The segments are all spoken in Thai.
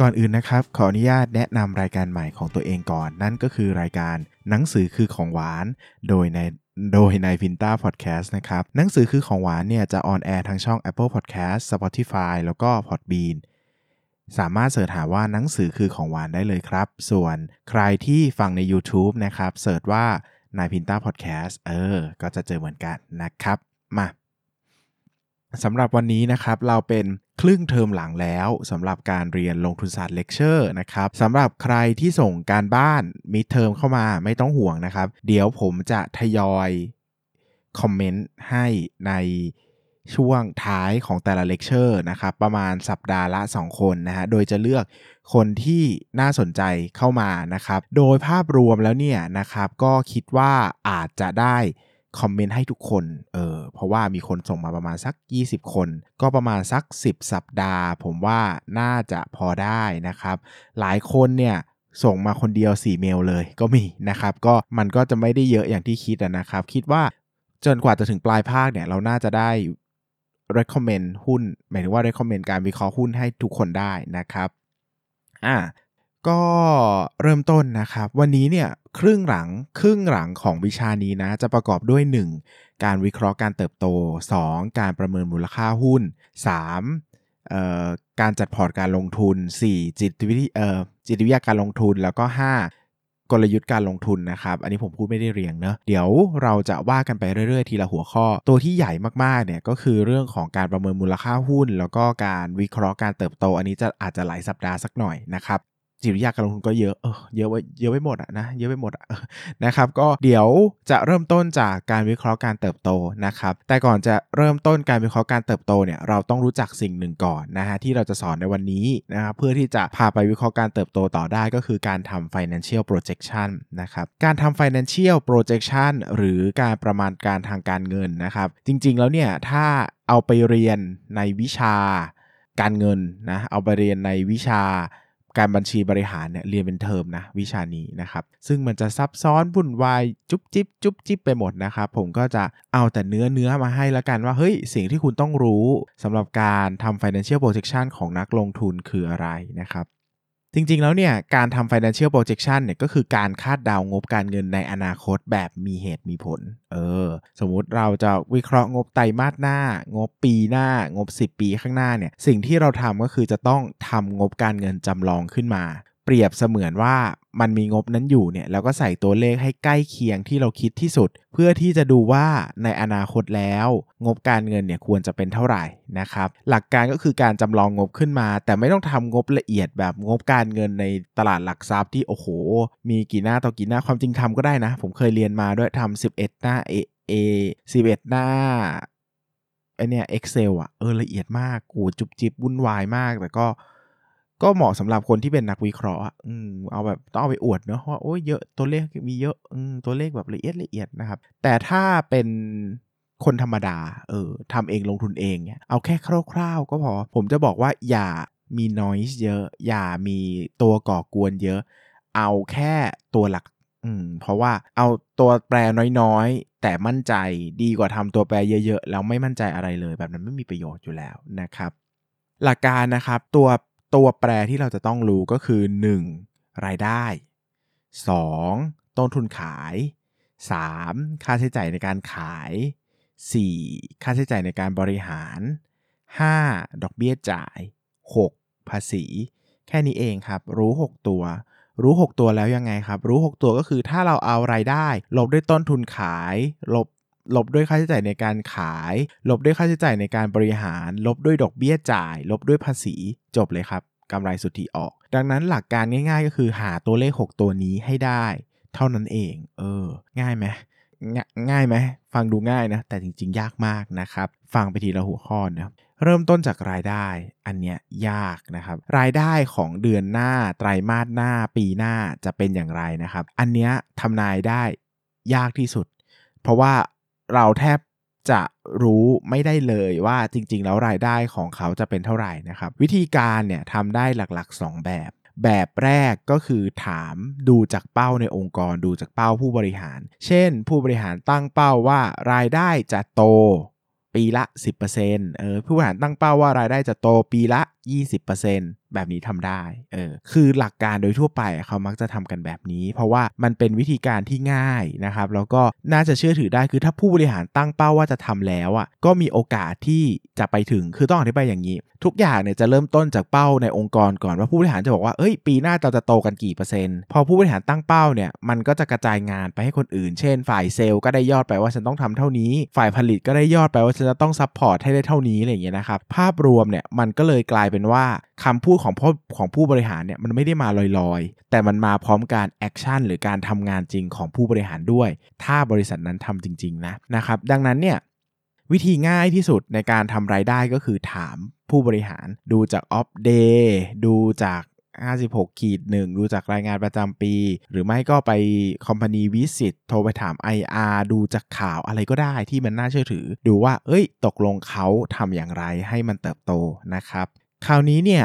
ก่อนอื่นนะครับ ขออนุญาตแนะนำรายการใหม่ของตัวเองก่อน นั่นก็คือรายการหนังสือคือของหวาน โดยในโดยในพินต้าพอดแคสต์นะครับ หนังสือคือของหวานเนี่ยจะ on air ทางช่อง Apple Podcast Spotify แล้วก็ Podbean สามารถ search หาว่าหนังสือคือของหวานได้เลยครับ ส่วนใครที่ฟังใน YouTube นะครับ search ว่านายพินต้าพอดแคสต์เออ ก็จะเจอเหมือนกันนะครับ มาสำหรับวันนี้นะครับ เราเป็น ครึ่งเทอมหลังแล้วสำหรับการเรียนลงทุนศาสตร์เลคเชอร์นะครับสำหรับใครที่ส่งการบ้าน midterm เข้ามาไม่ต้องห่วงนะครับ เดี๋ยวผมจะทยอย comment ให้ในช่วงท้ายของแต่ละเลคเชอร์นะครับประมาณสัปดาห์ละ 2 คนนะฮะโดยจะเลือกคนที่น่าสนใจเข้ามานะครับ โดยภาพรวมแล้วเนี่ยนะครับก็คิดว่าอาจจะได้ คอมเมนต์ให้ทุกคน เออ เพราะว่ามีคนส่งมาประมาณสัก 20 คน ก็ประมาณสัก 10 สัปดาห์ ผมว่าน่าจะพอได้นะครับ หลายคนเนี่ยส่งมาคนเดียว 4 เมลเลยก็มีนะครับ ก็มันก็จะไม่ได้เยอะอย่างที่คิดนะครับ คิดว่าจนกว่าจะถึงปลายภาคเนี่ย เราน่าจะได้ recommend หุ้น หมายถึงว่า recommend การวิเคราะห์หุ้นให้ทุกคนได้นะครับ อ่า ก็เริ่มต้นนะครับ วันนี้เนี่ยครึ่งหลังครึ่งหลังของวิชานี้นะ จะประกอบด้วย 1. การวิเคราะห์การเติบโต 2. การประเมินมูลค่าหุ้น 3. การจัดพอร์ตการลงทุน 4. จิตวิทยเอ่จิตวิทยาการลงทุนแล้วก็ 5. กลยุทธ์การลงทุนนะครับ อันนี้ผมพูดไม่ได้เรียงเนอะเดี๋ยวเราจะว่ากันไปเรื่อยๆ ทีละหัวข้อ ตัวที่ใหญ่มากๆ เนี่ยก็คือเรื่องของการประเมินมูลค่าหุ้น แล้วก็การวิเคราะห์การเติบโต อันนี้จะอาจจะหลายสัปดาห์สักหน่อยนะครับ จิตวิทยาการลงทุนก็เยอะเออเยอะไว้เยอะไว้หมดอะนะเยอะไปหมดอะนะครับ ก็เดี๋ยวจะเริ่มต้นจากการวิเคราะห์การเติบโตนะครับ แต่ก่อนจะเริ่มต้นการวิเคราะห์การเติบโตเนี่ยเราต้องรู้จักสิ่งหนึ่งก่อนนะฮะที่เราจะสอนในวันนี้นะครับเพื่อที่จะพาไปวิเคราะห์การเติบโตต่อได้ก็คือการทำ financial projection นะครับการทำ financial projection หรือการประมาณการทางการเงินนะครับ จริงๆแล้วเนี่ยถ้าเอาไปเรียนในวิชาการเงินนะเอาไปเรียนในวิชา การบัญชีบริหารเนี่ยเรียนเป็นเทอมนะวิชานี้นะครับซึ่งมันจะซับซ้อนวุ่นวายจุ๊บจิ๊บจุ๊บจิ๊บไปหมดนะครับผมก็จะเอาแต่เนื้อเนื้อมาให้แล้วกันว่าเฮ้ยสิ่งที่คุณต้องรู้สำหรับการทำ financial projection ของนักลงทุนคืออะไรนะครับ จริงๆ แล้วเนี่ยการทำ financial projection เนี่ยก็คือการคาดเดางบการเงินในอนาคตแบบมีเหตุมีผล เออ สมมุติเราจะวิเคราะห์งบไตรมาสหน้า งบปีหน้า งบ 10 ปีข้างหน้าเนี่ย สิ่งที่เราทำก็คือจะต้องทำงบการเงินจำลองขึ้นมา เปรียบเสมือนว่า มันมีงบนั้นอยู่เนี่ยแล้วก็ใส่ตัวเลขให้ใกล้เคียงที่เราคิดที่สุด เพื่อที่จะดูว่าในอนาคตแล้ว งบการเงินเนี่ยควรจะเป็นเท่าไหร่นะครับหลักการก็คือการจำลองงบขึ้นมา แต่ไม่ต้องทำงบละเอียดแบบงบการเงินในตลาดหลักทรัพย์ที่โอ้โห มีกี่หน้าต่อกี่หน้าความจริงทำก็ได้นะ ผมเคยเรียนมาด้วยทำ11 หน้า A A 11 หน้าไอเนี่ย Excel อะเออละเอียดมากกูจุบจิบวุ่นวายมากแต่ก็ ก็เหมาะสำหรับคนที่เป็นนักวิเคราะห์อืมเอาแบบต้องเอาไปอวดเนอะว่าโอ้ยเยอะตัวเลขมีเยอะอืมตัวเลขแบบละเอียดละเอียดนะครับ แต่ถ้าเป็นคนธรรมดา เออทำเองลงทุนเองเนี่ยเอาแค่คร่าวๆ ก็พอ ผมจะบอกว่าอย่ามี noise เยอะ อย่ามีตัวก่อกวนเยอะ เอาแค่ตัวหลัก อืม เพราะว่าเอาตัวแปรน้อยๆ แต่มั่นใจดีกว่าทำตัวแปรเยอะๆ แล้วไม่มั่นใจอะไรเลย แบบนั้นไม่มีประโยชน์อยู่แล้วนะครับ หลักการนะครับ ตัว ตัวแปรที่เราจะต้องรู้ก็คือ 1. รายได้ 2. ต้นทุนขาย 3. ค่าใช้จ่ายในการขาย 4. ค่าใช้จ่ายในการบริหาร 5. ดอกเบี้ยจ่าย 6. ภาษี แค่นี้เองครับ รู้ 6 ตัว รู้ 6 ตัวแล้วยังไงครับ รู้ 6 ตัวก็คือถ้าเราเอารายได้ ลบด้วยต้นทุนขาย ลบ ลบด้วยค่าใช้จ่ายในการขาย ลบด้วยค่าใช้จ่ายในการบริหาร ลบด้วยดอกเบี้ยจ่าย ลบด้วยภาษีจบเลยครับกำไรสุทธิออก ดังนั้นหลักการง่าย ๆ ก็คือหาตัวเลข 6 ตัวนี้ให้ได้ เท่านั้นเอง เออ ง่ายไหมง่ายไหมฟังดูง่ายนะ แต่จริง ๆ ยากมากนะครับ ฟังไปทีละหัวข้อนะเริ่มต้นจากรายได้ อันเนี้ยยากนะครับ รายได้ของเดือนหน้าไตรมาสหน้าปีหน้าจะเป็นอย่างไรนะครับ อันเนี้ยทำนายได้ยากที่สุด เพราะว่า เราแทบจะรู้ไม่ได้เลยว่าจริง ๆ แล้วรายได้ของเขาจะเป็นเท่าไหร่นะครับ วิธีการเนี่ยทำได้หลักๆ 2 แบบ แบบแรกก็คือถามดูจากเป้าในองค์กรดูจากเป้าผู้บริหาร เช่น ผู้บริหารตั้งเป้าว่ารายได้จะโตปีละ 10%เออผู้บริหารตั้งเป้าว่ารายได้จะโตปีละ 20%แบบนี้ทำได้ เออ คือหลักการโดยทั่วไปเขามักจะทำกันแบบนี้ เพราะว่ามันเป็นวิธีการที่ง่ายนะครับ แล้วก็น่าจะเชื่อถือได้ คือถ้าผู้บริหารตั้งเป้าว่าจะทำแล้วอะ ก็มีโอกาสที่จะไปถึง คือต้องอธิบายอย่างนี้ ทุกอย่างเนี่ยจะเริ่มต้นจากเป้าในองค์กรก่อนว่าผู้บริหารจะบอกว่า เอ้ย ปีหน้าเราจะโตกันกี่เปอร์เซ็นต์ พอผู้บริหารตั้งเป้าเนี่ย มันก็จะกระจายงานไปให้คนอื่น เช่น ฝ่ายเซลล์ก็ได้ยอดไปว่าฉันต้องทำเท่านี้ ฝ่ายผลิตก็ได้ยอดไปว่าฉันจะต้อง support ให้ได้เท่านี้อะไรอย่างเงี้ยนะครับ ภาพรวมเนี่ยมันก็เลยกลายเป็นว่าคำพูดของผู้ของผู้บริหารเนี่ยมันไม่ได้มาลอยๆ แต่มันมาพร้อมการ action หรือการทำงานจริงของผู้บริหารด้วย ถ้าบริษัทนั้นทำจริงๆนะนะครับ ดังนั้นเนี่ยวิธีง่ายที่สุดในการทำรายได้ก็คือถามผู้บริหารดูจาก Opp Day ดูจาก 56ขีดหนึ่งดูจากรายงานประจำปี หรือไม่ก็ไป company visit โทรไปถาม IR ดูจากข่าวอะไรก็ได้ที่มันน่าเชื่อถือ ดูว่า เอ้ย ตกลงเขาทำอย่างไรให้มันเติบโตนะครับ คราวนี้เนี่ย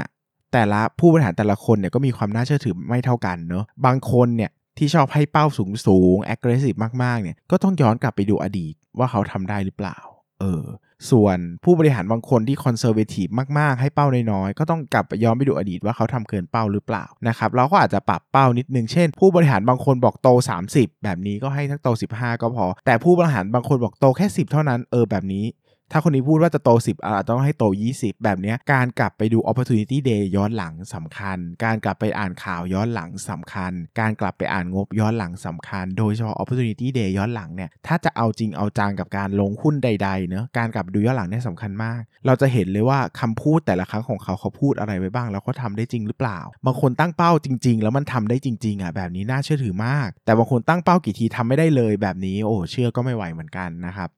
แต่ละผู้บริหารแต่ละคนเนี่ยก็มีความน่าเชื่อถือไม่เท่ากันเนาะบางคนเนี่ยที่ชอบให้เป้าสูงสูง aggressive มากๆเนี่ยก็ต้องย้อนกลับไปดูอดีตว่าเขาทำได้หรือเปล่าเออส่วนผู้บริหารบางคนที่คอนเซอร์เวทีฟมาก ๆ ให้เป้าน้อยๆ ก็ต้องกลับไปย้อนไปดูอดีตว่าเขาทำเกินเป้าหรือเปล่านะครับเราก็อาจจะปรับเป้านิดนึง เช่น ผู้บริหารบางคนบอกโต 30 แบบนี้ก็ให้ทักโต 15 ก็พอ แต่ผู้บริหารบางคนบอกโตแค่ 10 เท่านั้นเออแบบนี้ ถ้าคนนี้พูดว่าจะโต 10อาจจะต้องให้โต 20 แบบนี้การกลับไปดู opportunity day ย้อนหลังสำคัญ การกลับไปอ่านข่าวย้อนหลังสำคัญ การกลับไปอ่านงบย้อนหลังสำคัญ โดยเฉพาะ opportunity day ย้อนหลังเนี่ยถ้าจะเอาจริงเอาจังกับการลงหุ้นใดๆเนะการกลับดูย้อนหลังเนี่ยสำคัญมาก เราจะเห็นเลยว่าคำพูดแต่ละครั้งของเขาเขาพูดอะไรไว้บ้าง แล้วเขาทาได้จริงหรือเปล่าบางคนตั้งเป้าจริง ๆ แล้วมันทำได้จริงๆอะแบบนี้น่าเชื่อถือมาก แต่บางคนตั้งเป้ากี่ทีทำไม่ได้เลยแบบนี้โอ้เชื่อก็ไม่ไหวเหมือนกันนะครับ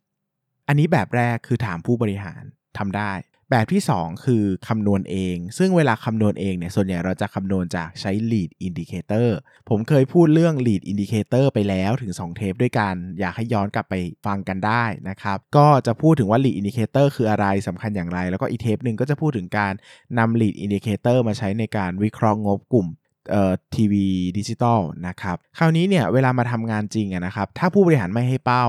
อันนี้แบบแรกคือถามผู้บริหารทำได้ แบบที่ 2 คือคำนวณเอง ซึ่งเวลาคำนวณเองเนี่ยส่วนใหญ่เราจะคำนวณจากใช้ lead indicator ผมเคยพูดเรื่อง lead indicator ไปแล้วถึง 2 เทปด้วยกัน อยากให้ย้อนกลับไปฟังกันได้นะครับ ก็จะพูดถึงว่า lead indicator คืออะไรสำคัญอย่างไร แล้วก็อีเทปหนึ่งก็จะพูดถึงการนำ lead indicator มาใช้ในการวิเคราะห์งบกลุ่ม ทีวีดิจิตอลนะครับคราวนี้เนี่ยเวลามาทำงานจริงนะครับถ้าผู้บริหารไม่ให้เป้า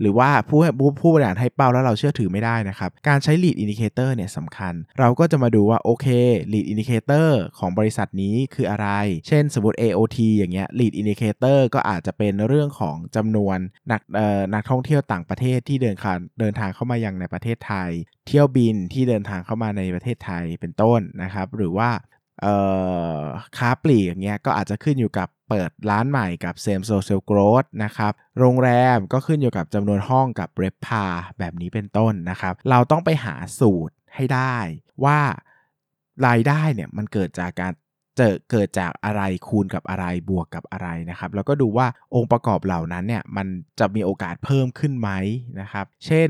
หรือว่าผู้ผู้บริหารให้เป้าแล้วเราเชื่อถือไม่ได้นะครับการใช้ lead indicator เนี่ยสำคัญ เราก็จะมาดูว่าโอเค lead indicator ของบริษัทนี้คืออะไร เช่นสมมติ AOT อย่างเงี้ย lead indicator ก็อาจจะเป็นเรื่องของจำนวนนักเอ่อนักท่องเที่ยวต่างประเทศที่เดินทางเดินทางเข้ามายังในประเทศไทย เที่ยวบินที่เดินทางเข้ามาในประเทศไทยเป็นต้นนะครับหรือว่า ค้าปลีกอย่างเงี้ยก็อาจจะขึ้นอยู่กับเปิดร้านใหม่กับ same social growth นะครับ โรงแรมก็ขึ้นอยู่กับจำนวนห้องกับ r e p a แบบนี้เป็นต้นนะครับ เราต้องไปหาสูตรให้ได้ว่ารายได้เนี่ยมันเกิดจากการเจอเกิดจากอะไรคูณกับอะไรบวกกับอะไรนะครับ แล้วก็ดูว่าองค์ประกอบเหล่านั้นเนี่ยมันจะมีโอกาสเพิ่มขึ้นไหมนะครับ เช่น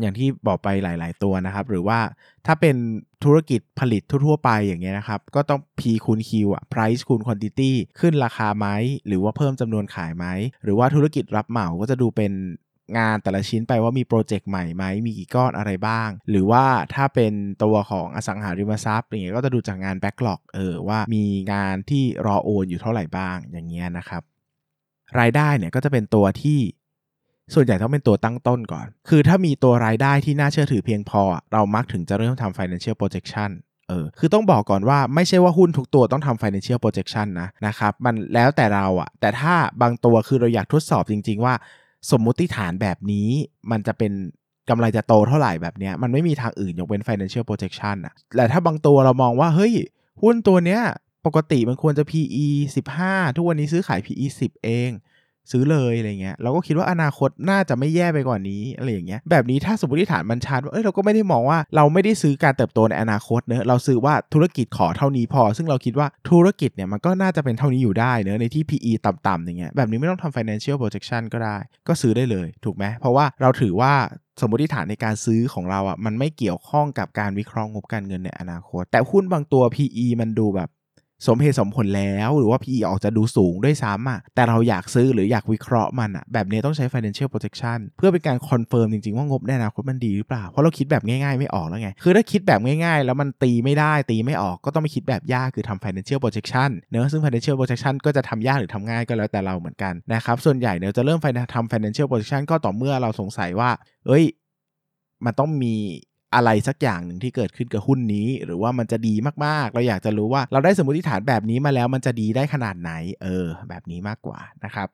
อย่างที่บอกไปหลาย ๆ ตัวนะครับ หรือว่าถ้าเป็นธุรกิจผลิตทั่ว ๆ ไปอย่างเงี้ยนะครับ ก็ต้อง P คูณ Q อะ price คูณ quantity ขึ้นราคาไหมหรือว่าเพิ่มจำนวนขายไหมหรือว่าธุรกิจรับเหมาก็จะดูเป็นงานแต่ละชิ้นไปว่ามีโปรเจกต์ใหม่ไหม มีกี่ก้อนอะไรบ้าง หรือว่าถ้าเป็นตัวของอสังหาริมทรัพย์อย่างเงี้ยก็จะดูจากงานแบ็กหลอกเออว่ามีงานที่รอโอนอยู่เท่าไหร่บ้างอย่างเงี้ยนะครับ รายได้เนี่ยก็จะเป็นตัวที่ ส่วนใหญ่ต้องเป็นตัวตั้งต้นก่อน คือถ้ามีตัวรายได้ที่น่าเชื่อถือเพียงพอ เรามักถึงจะเริ่มทำ financial projection เออ คือต้องบอกก่อนว่าไม่ใช่ว่าหุ้นทุกตัวต้องทำ financial projection นะนะครับ มันแล้วแต่เราอะแต่ถ้าบางตัวคือเราอยากทดสอบจริง ๆ ว่า สมมุติฐานแบบนี้มันจะเป็นกำไรจะโตเท่าไหร่แบบนี้มันไม่มีทางอื่นยกเว้น financial projection อะแต่ถ้าบางตัวเรามองว่าเฮ้ยหุ้นตัวเนี้ยปกติมันควรจะ PE 15 ทุกวันนี้ซื้อขาย PE 10 เอง ซื้อเลยอะไรเงี้ยเราก็คิดว่าอนาคตน่าจะไม่แย่ไปกว่านี้อะไรอย่างเงี้ยแบบนี้ถ้าสมมติฐานมันชัดว่าเอ้ยเราก็ไม่ได้มองว่าเราไม่ได้ซื้อการเติบโตในอนาคตเนอะเราซื้อว่าธุรกิจขอเท่านี้พอ ซึ่งเราคิดว่าธุรกิจเนี่ยมันก็น่าจะเป็นเท่านี้อยู่ได้เนอะในที่ PE ต่ำๆอย่างเงี้ยแบบนี้ไม่ต้องทำ financial projection ก็ได้ ก็ซื้อได้เลยถูกไหมเพราะว่าเราถือว่าสมมติฐานในการซื้อของเราอะมันไม่เกี่ยวข้องกับการวิเคราะห์งบการเงินในอนาคต แต่หุ้นบางตัว PE มันดูแบบ สมเหตุสมผลแล้วหรือว่า PE ออกจะดูสูงด้วยซ้ำอะแต่เราอยากซื้อหรืออยากวิเคราะห์มันอะแบบนี้ต้องใช้ financial projection เพื่อเป็นการคอนเฟิร์มจริง ๆ ว่างบในอนาคตมันดีหรือเปล่า เพราะเราคิดแบบง่ายๆ ไม่ออกแล้วไง คือถ้าคิดแบบง่ายๆ แล้วมันตีไม่ได้ตีไม่ออกก็ต้องไปคิดแบบยากคือทำ financial projection เนอะซึ่ง financial projection ก็จะทำยากหรือทำง่ายก็แล้วแต่เราเหมือนกันนะครับส่วนใหญ่เนี่ยจะเริ่มทำ financial projection ก็ต่อเมื่อเราสงสัยว่า เอ้ยมันต้องมี อะไรสักอย่างหนึ่งที่เกิดขึ้นกับหุ้นนี้ หรือว่ามันจะดีมากๆ เราอยากจะรู้ว่าเราได้สมมติฐานแบบนี้มาแล้วมันจะดีได้ขนาดไหน เออ แบบนี้มากกว่านะครับ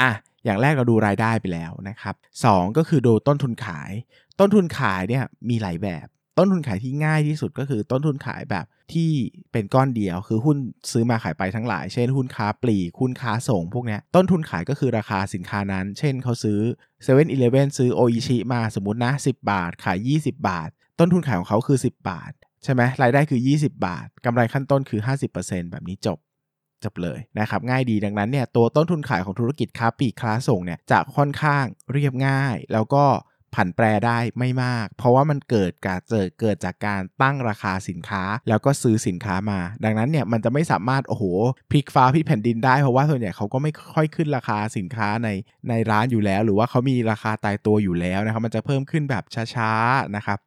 อะอย่างแรกเราดูรายได้ไปแล้วนะครับสก็คือดูต้นทุนขาย ต้นทุนขายเนี่ยมีหลายแบบ ต้นทุนขายที่ง่ายที่สุดก็คือต้นทุนขายแบบที่เป็นก้อนเดียว คือหุ้นซื้อมาขายไปทั้งหลาย เช่นหุ้นค้าปลีกหุ้นค้าส่งพวกนี้ต้นทุนขายก็คือราคาสินค้านั้น เช่นเขาซื้อ7 e เ e ่ e อเซื้อโออิชิมาสมมตินะ 10 บาท ขาย 20 บาท ต้นทุนขายของเขาคือ 10 บาท ใช่ไหมรายได้คือ 20 บาทกำไรขั้นต้นคือ 50%แบบนี้จบจบเลยนะครับง่ายดีดังนั้นเนี่ยตัวต้นทุนขายของธุรกิจค้าปลีกค้าส่งเนี่ยจะค่อนข้างเรียบง่าย แล้วก็ ผันแปรได้ไม่มาก เพราะว่ามันเกิดการเกิดเกิดจากการตั้งราคาสินค้า แล้วก็ซื้อสินค้ามา ดังนั้นเนี่ยมันจะไม่สามารถโอ้โหพลิกฟ้าพลิกแผ่นดินได้เพราะว่าส่วนใหญ่เขาก็ไม่ค่อยขึ้นราคาสินค้าในในร้านอยู่แล้ว หรือว่าเขามีราคาตายตัวอยู่แล้วนะครับมันจะเพิ่มขึ้นแบบช้าๆนะครับ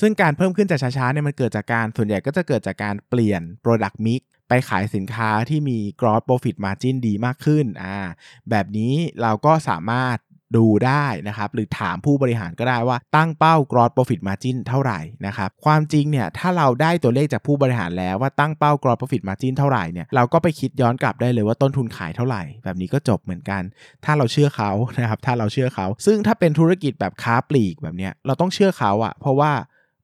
ซึ่งการเพิ่มขึ้นจากช้าๆเนี่ยมันเกิดจากการส่วนใหญ่ก็จะเกิดจากการเปลี่ยน product mix ไปขายสินค้าที่มี gross profit margin ดีมากขึ้นอ่าแบบนี้เราก็สามารถ ดูได้นะครับ หรือถามผู้บริหารก็ได้ว่าตั้งเป้า gross profit margin เท่าไหร่นะครับ ความจริงเนี่ยถ้าเราได้ตัวเลขจากผู้บริหารแล้วว่าตั้งเป้า gross profit margin เท่าไหร่เนี่ยเราก็ไปคิดย้อนกลับได้เลยว่าต้นทุนขายเท่าไหร่ แบบนี้ก็จบเหมือนกัน ถ้าเราเชื่อเขานะครับถ้าเราเชื่อเขา ซึ่งถ้าเป็นธุรกิจแบบค้าปลีกแบบเนี้ยเราต้องเชื่อเขาอะเพราะว่า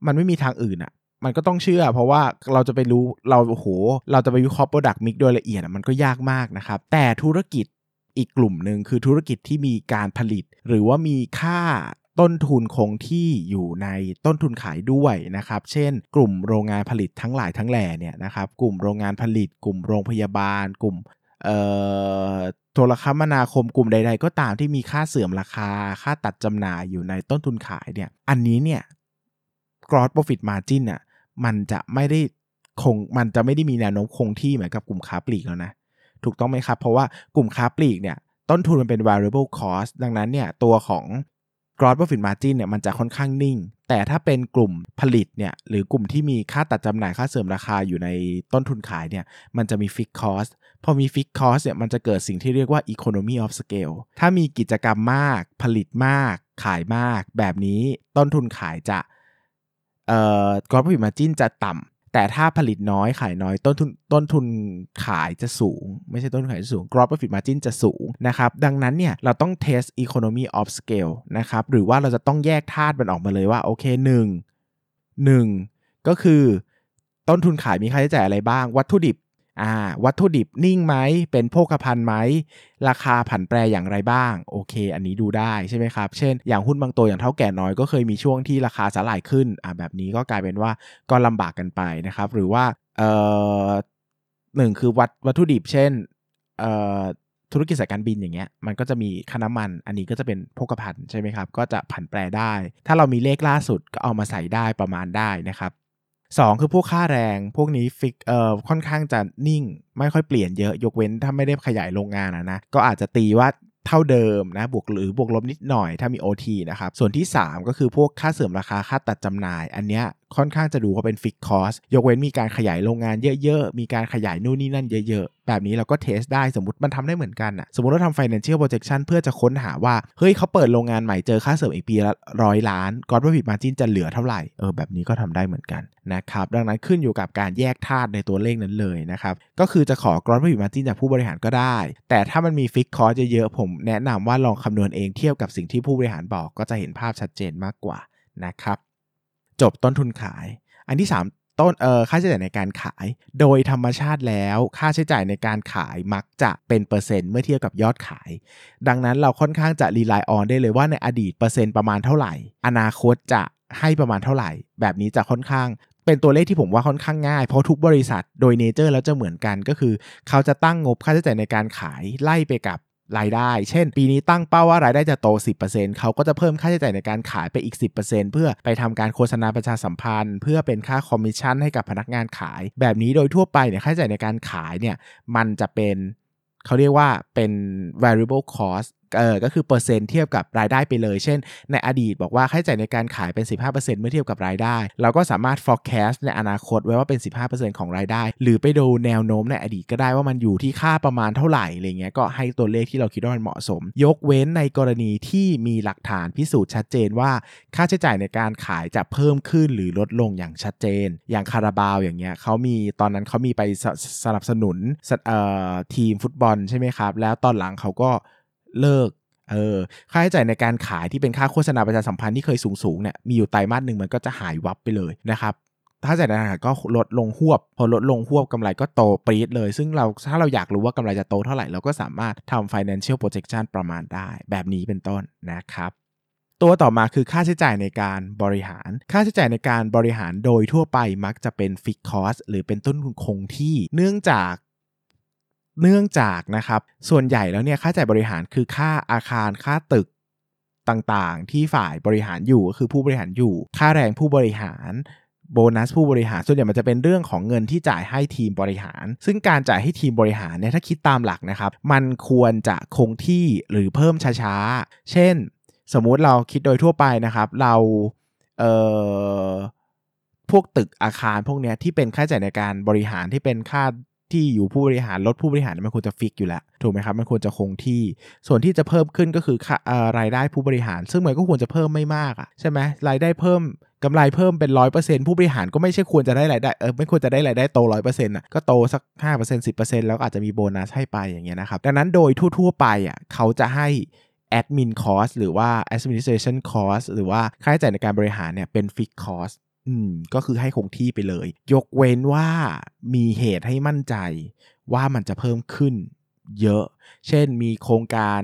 มันไม่มีทางอื่นอะมันก็ต้องเชื่อ เพราะว่าเราจะไปรู้เราโอ้โหเราจะไปวิเคราะห์ product mix โดยละเอียดมันก็ยากมากนะครับแต่ธุรกิจ อีกกลุ่มหนึ่งคือธุรกิจที่มีการผลิต หรือว่ามีค่าต้นทุนคงที่อยู่ในต้นทุนขายด้วยนะครับ เช่น กลุ่มโรงงานผลิตทั้งหลายทั้งแหล่เนี่ยนะครับ กลุ่มโรงงานผลิต กลุ่มโรงพยาบาล กลุ่มโทรคมนาคมกลุ่มใด ๆ ก็ตามที่มีค่าเสื่อมราคา ค่าตัดจำหน่ายอยู่ในต้นทุนขายเนี่ย อันนี้เนี่ย gross profit margin อะ มันจะไม่ได้คง มันจะไม่ได้มีแนวโน้มคงที่เหมือนกับกลุ่มค้าปลีกแล้วนะ ถูกต้องไหมครับ เพราะว่ากลุ่มค้าปลีกเนี่ยต้นทุนมันเป็น variable cost ดังนั้นเนี่ยตัวของ gross profit margin เนี่ยมันจะค่อนข้างนิ่ง แต่ถ้าเป็นกลุ่มผลิตเนี่ยหรือกลุ่มที่มีค่าตัดจำหน่ายค่าเสริมราคาอยู่ในต้นทุนขายเนี่ยมันจะมี fixed cost พอมี fixed cost เนี่ยมันจะเกิดสิ่งที่เรียกว่า economy of scale ถ้ามีกิจกรรมมาก ผลิตมาก ขายมาก แบบนี้ต้นทุนขายจะเอ่อ gross profit margin จะต่ำ แต่ถ้าผลิตน้อยขายน้อยต้นทุนต้นทุนขายจะสูง ไม่ใช่ต้นทุนขายจะสูง gross profit margin จะสูงนะครับ ดังนั้นเนี่ยเราต้อง test economy of scale นะครับหรือว่าเราจะต้องแยกธาตุมันออกมาเลยว่าโอเคหนึ่งหนึ่งก็คือต้นทุนขายมีค่าใช้จ่ายอะไรบ้าง วัตถุดิบ อ่าวัตถุดิบนิ่งไหมเป็นโภคภัณฑ์ไหม ราคาผันแปรอย่างไรบ้าง โอเค อันนี้ดูได้ใช่ไหมครับ เช่น อย่างหุ้นบางตัวอย่างเท่าแก่น้อยก็เคยมีช่วงที่ราคาสลายขึ้นอ่าแบบนี้ก็กลายเป็นว่าก็ลำบากกันไปนะครับ หรือว่าเอ่อหนึ่งคือวัตวัตถุดิบ เช่นเอ่อธุรกิจสายการบินอย่างเงี้ยมันก็จะมีค่าน้ำมัน อันนี้ก็จะเป็นโภคภัณฑ์ใช่ไหมครับ ก็จะผันแปรได้ ถ้าเรามีเลขล่าสุดก็เอามาใส่ได้ประมาณได้นะครับ 2 คือพวกค่าแรงพวกนี้ฟิกเอ่อค่อนข้างจะนิ่ง ไม่ค่อยเปลี่ยนเยอะยกเว้นถ้าไม่ได้ขยายโรงงานนะนะก็อาจจะตีว่าเท่าเดิมนะบวกหรือบวกลบนิดหน่อยถ้ามี OT นะครับ ส่วนที่ 3 ก็คือพวกค่าเสื่อมราคาค่าตัดจำหน่าย อันเนี้ย ค่อนข้างจะดูว่าเป็น fixed cost ยกเว้นมีการขยายโรงงานเยอะๆ มีการขยายนู่นนี่นั่นเยอะๆ แบบนี้เราก็ test ได้สมมติมันทำได้เหมือนกันอะสมมติเราทำ financial projection เพื่อจะค้นหาว่า เฮ้ยเขาเปิดโรงงานใหม่เจอค่าเสื่อมอีกปีละร้อยล้าน gross profit margin จะเหลือเท่าไหร่เออแบบนี้ก็ทำได้เหมือนกันนะครับดังนั้นขึ้นอยู่กับการแยกธาตุในตัวเลขนั้นเลยนะครับก็คือจะขอ gross profit margin จากผู้บริหารก็ได้ แต่ถ้ามันมีฟิกคอร์เยอะๆผมแนะนำว่าลองคำนวณเองเทียบกับสิ่งที่ผู้บริหารบอกก็จะเห็นภาพชัดเจนมากกว่านะครับ จบต้นทุนขาย อันที่ 3 ต้นเออค่าใช้จ่ายในการขาย โดยธรรมชาติแล้วค่าใช้จ่ายในการขายมักจะเป็นเปอร์เซ็นต์เมื่อเทียบกับยอดขาย ดังนั้นเราค่อนข้างจะ rely on ได้เลยว่าในอดีตเปอร์เซ็นต์ประมาณเท่าไหร่ อนาคตจะให้ประมาณเท่าไหร่ แบบนี้จะค่อนข้างเป็นตัวเลขที่ผมว่าค่อนข้างง่ายเพราะทุกบริษัทโดย nature แล้วจะเหมือนกันก็คือ เขาจะตั้งงบค่าใช้จ่ายในการขายไล่ไปกับ รายได้ เช่น ปีนี้ตั้งเป้าว่ารายได้จะโต 10%เขาก็จะเพิ่มค่าใช้จ่ายในการขายไปอีก 10%เพื่อไปทำการโฆษณาประชาสัมพันธ์ เพื่อเป็นค่าคอมมิชชั่นให้กับพนักงานขาย แบบนี้โดยทั่วไปเนี่ยค่าใช้จ่ายในการขายเนี่ยมันจะเป็นเขาเรียกว่าเป็น variable cost เออก็คือเปอร์เซ็นต์เทียบกับรายได้ไปเลย เช่น ในอดีตบอกว่าค่าใช้จ่ายในการขายเป็น 15%เมื่อเทียบกับรายได้ เราก็สามารถ forecast ในอนาคตไว้ว่าเป็น 15%ของรายได้ หรือไปดูแนวโน้มในอดีตก็ได้ว่ามันอยู่ที่ค่าประมาณเท่าไหร่อะไรเงี้ยก็ให้ตัวเลขที่เราคิดว่ามันเหมาะสม ยกเว้นในกรณีที่มีหลักฐานพิสูจน์ชัดเจนว่าค่าใช้จ่ายในการขายจะเพิ่มขึ้นหรือลดลงอย่างชัดเจน อย่างคาราบาวอย่างเงี้ยเขามีตอนนั้นเขามีไปสสนับสนุนทีมฟุตบอลใช่ไหมครับ แล้วตอนหลังเขาก็ เลิกเออค่าใช้จ่ายในการขายที่เป็นค่าโฆษณาประชาสัมพันธ์ที่เคยสูงๆเนี่ยมีอยู่ไตรมาสหนึ่งมันก็จะหายวับไปเลยนะครับถ้าจ่ายในการขายก็ลดลงหวบ พอลดลงหวบกำไรก็โตปรี๊ดเลย ซึ่งเราถ้าเราอยากรู้ว่ากำไรจะโตเท่าไหร่ เราก็สามารถทำ financial projection ประมาณได้ แบบนี้เป็นต้นนะครับ ตัวต่อมาคือค่าใช้จ่ายในการบริหาร ค่าใช้จ่ายในการบริหารโดยทั่วไปมักจะเป็น fixed cost หรือเป็นต้นทุนคงที่ เนื่องจาก เนื่องจากนะครับส่วนใหญ่แล้วเนี่ยค่าใช้จ่ายบริหารคือค่าอาคารค่าตึกต่างๆ ที่ฝ่ายบริหารอยู่ก็คือผู้บริหารอยู่ ค่าแรงผู้บริหารโบนัสผู้บริหารส่วนใหญ่มันจะเป็นเรื่องของเงินที่จ่ายให้ทีมบริหาร ซึ่งการจ่ายให้ทีมบริหารเนี่ยถ้าคิดตามหลักนะครับ มันควรจะคงที่หรือเพิ่มช้าๆ เช่น สมมุติเราคิดโดยทั่วไปนะครับ เราเอ่อพวกตึกอาคารพวกเนี้ยที่เป็นค่าใช้จ่ายในการบริหารที่เป็นค่า ที่อยู่ผู้บริหารลดผู้บริหารมันควรจะฟิกอยู่แล้วถูกไหมครับมันควรจะคงที่ ส่วนที่จะเพิ่มขึ้นก็คือรายได้ผู้บริหาร ซึ่งมันก็ควรจะเพิ่มไม่มากอะใช่ไหมรายได้เพิ่มกำไรเพิ่มเป็นร้อยเปอร์เซ็นต์ผู้บริหารก็ไม่ใช่ควรจะได้รายได้เออไม่ควรจะได้รายได้โตร้อยเปอร์เซ็นต์อะก็โตสักห้าเปอร์เซ็นต์สิบเปอร์เซ็นต์แล้วก็อาจจะมีโบนัสให้ไปอย่างเงี้ยนะครับดังนั้นโดยทั่วๆไปอะเขาจะให้ admin cost หรือว่า administration cost หรือว่าค่าใช้จ่ายในการบริหารเนี่ยเป็น fixed cost อืมก็คือให้คงที่ไปเลย ยกเว้นว่ามีเหตุให้มั่นใจว่ามันจะเพิ่มขึ้นเยอะ เช่นมีโครงการ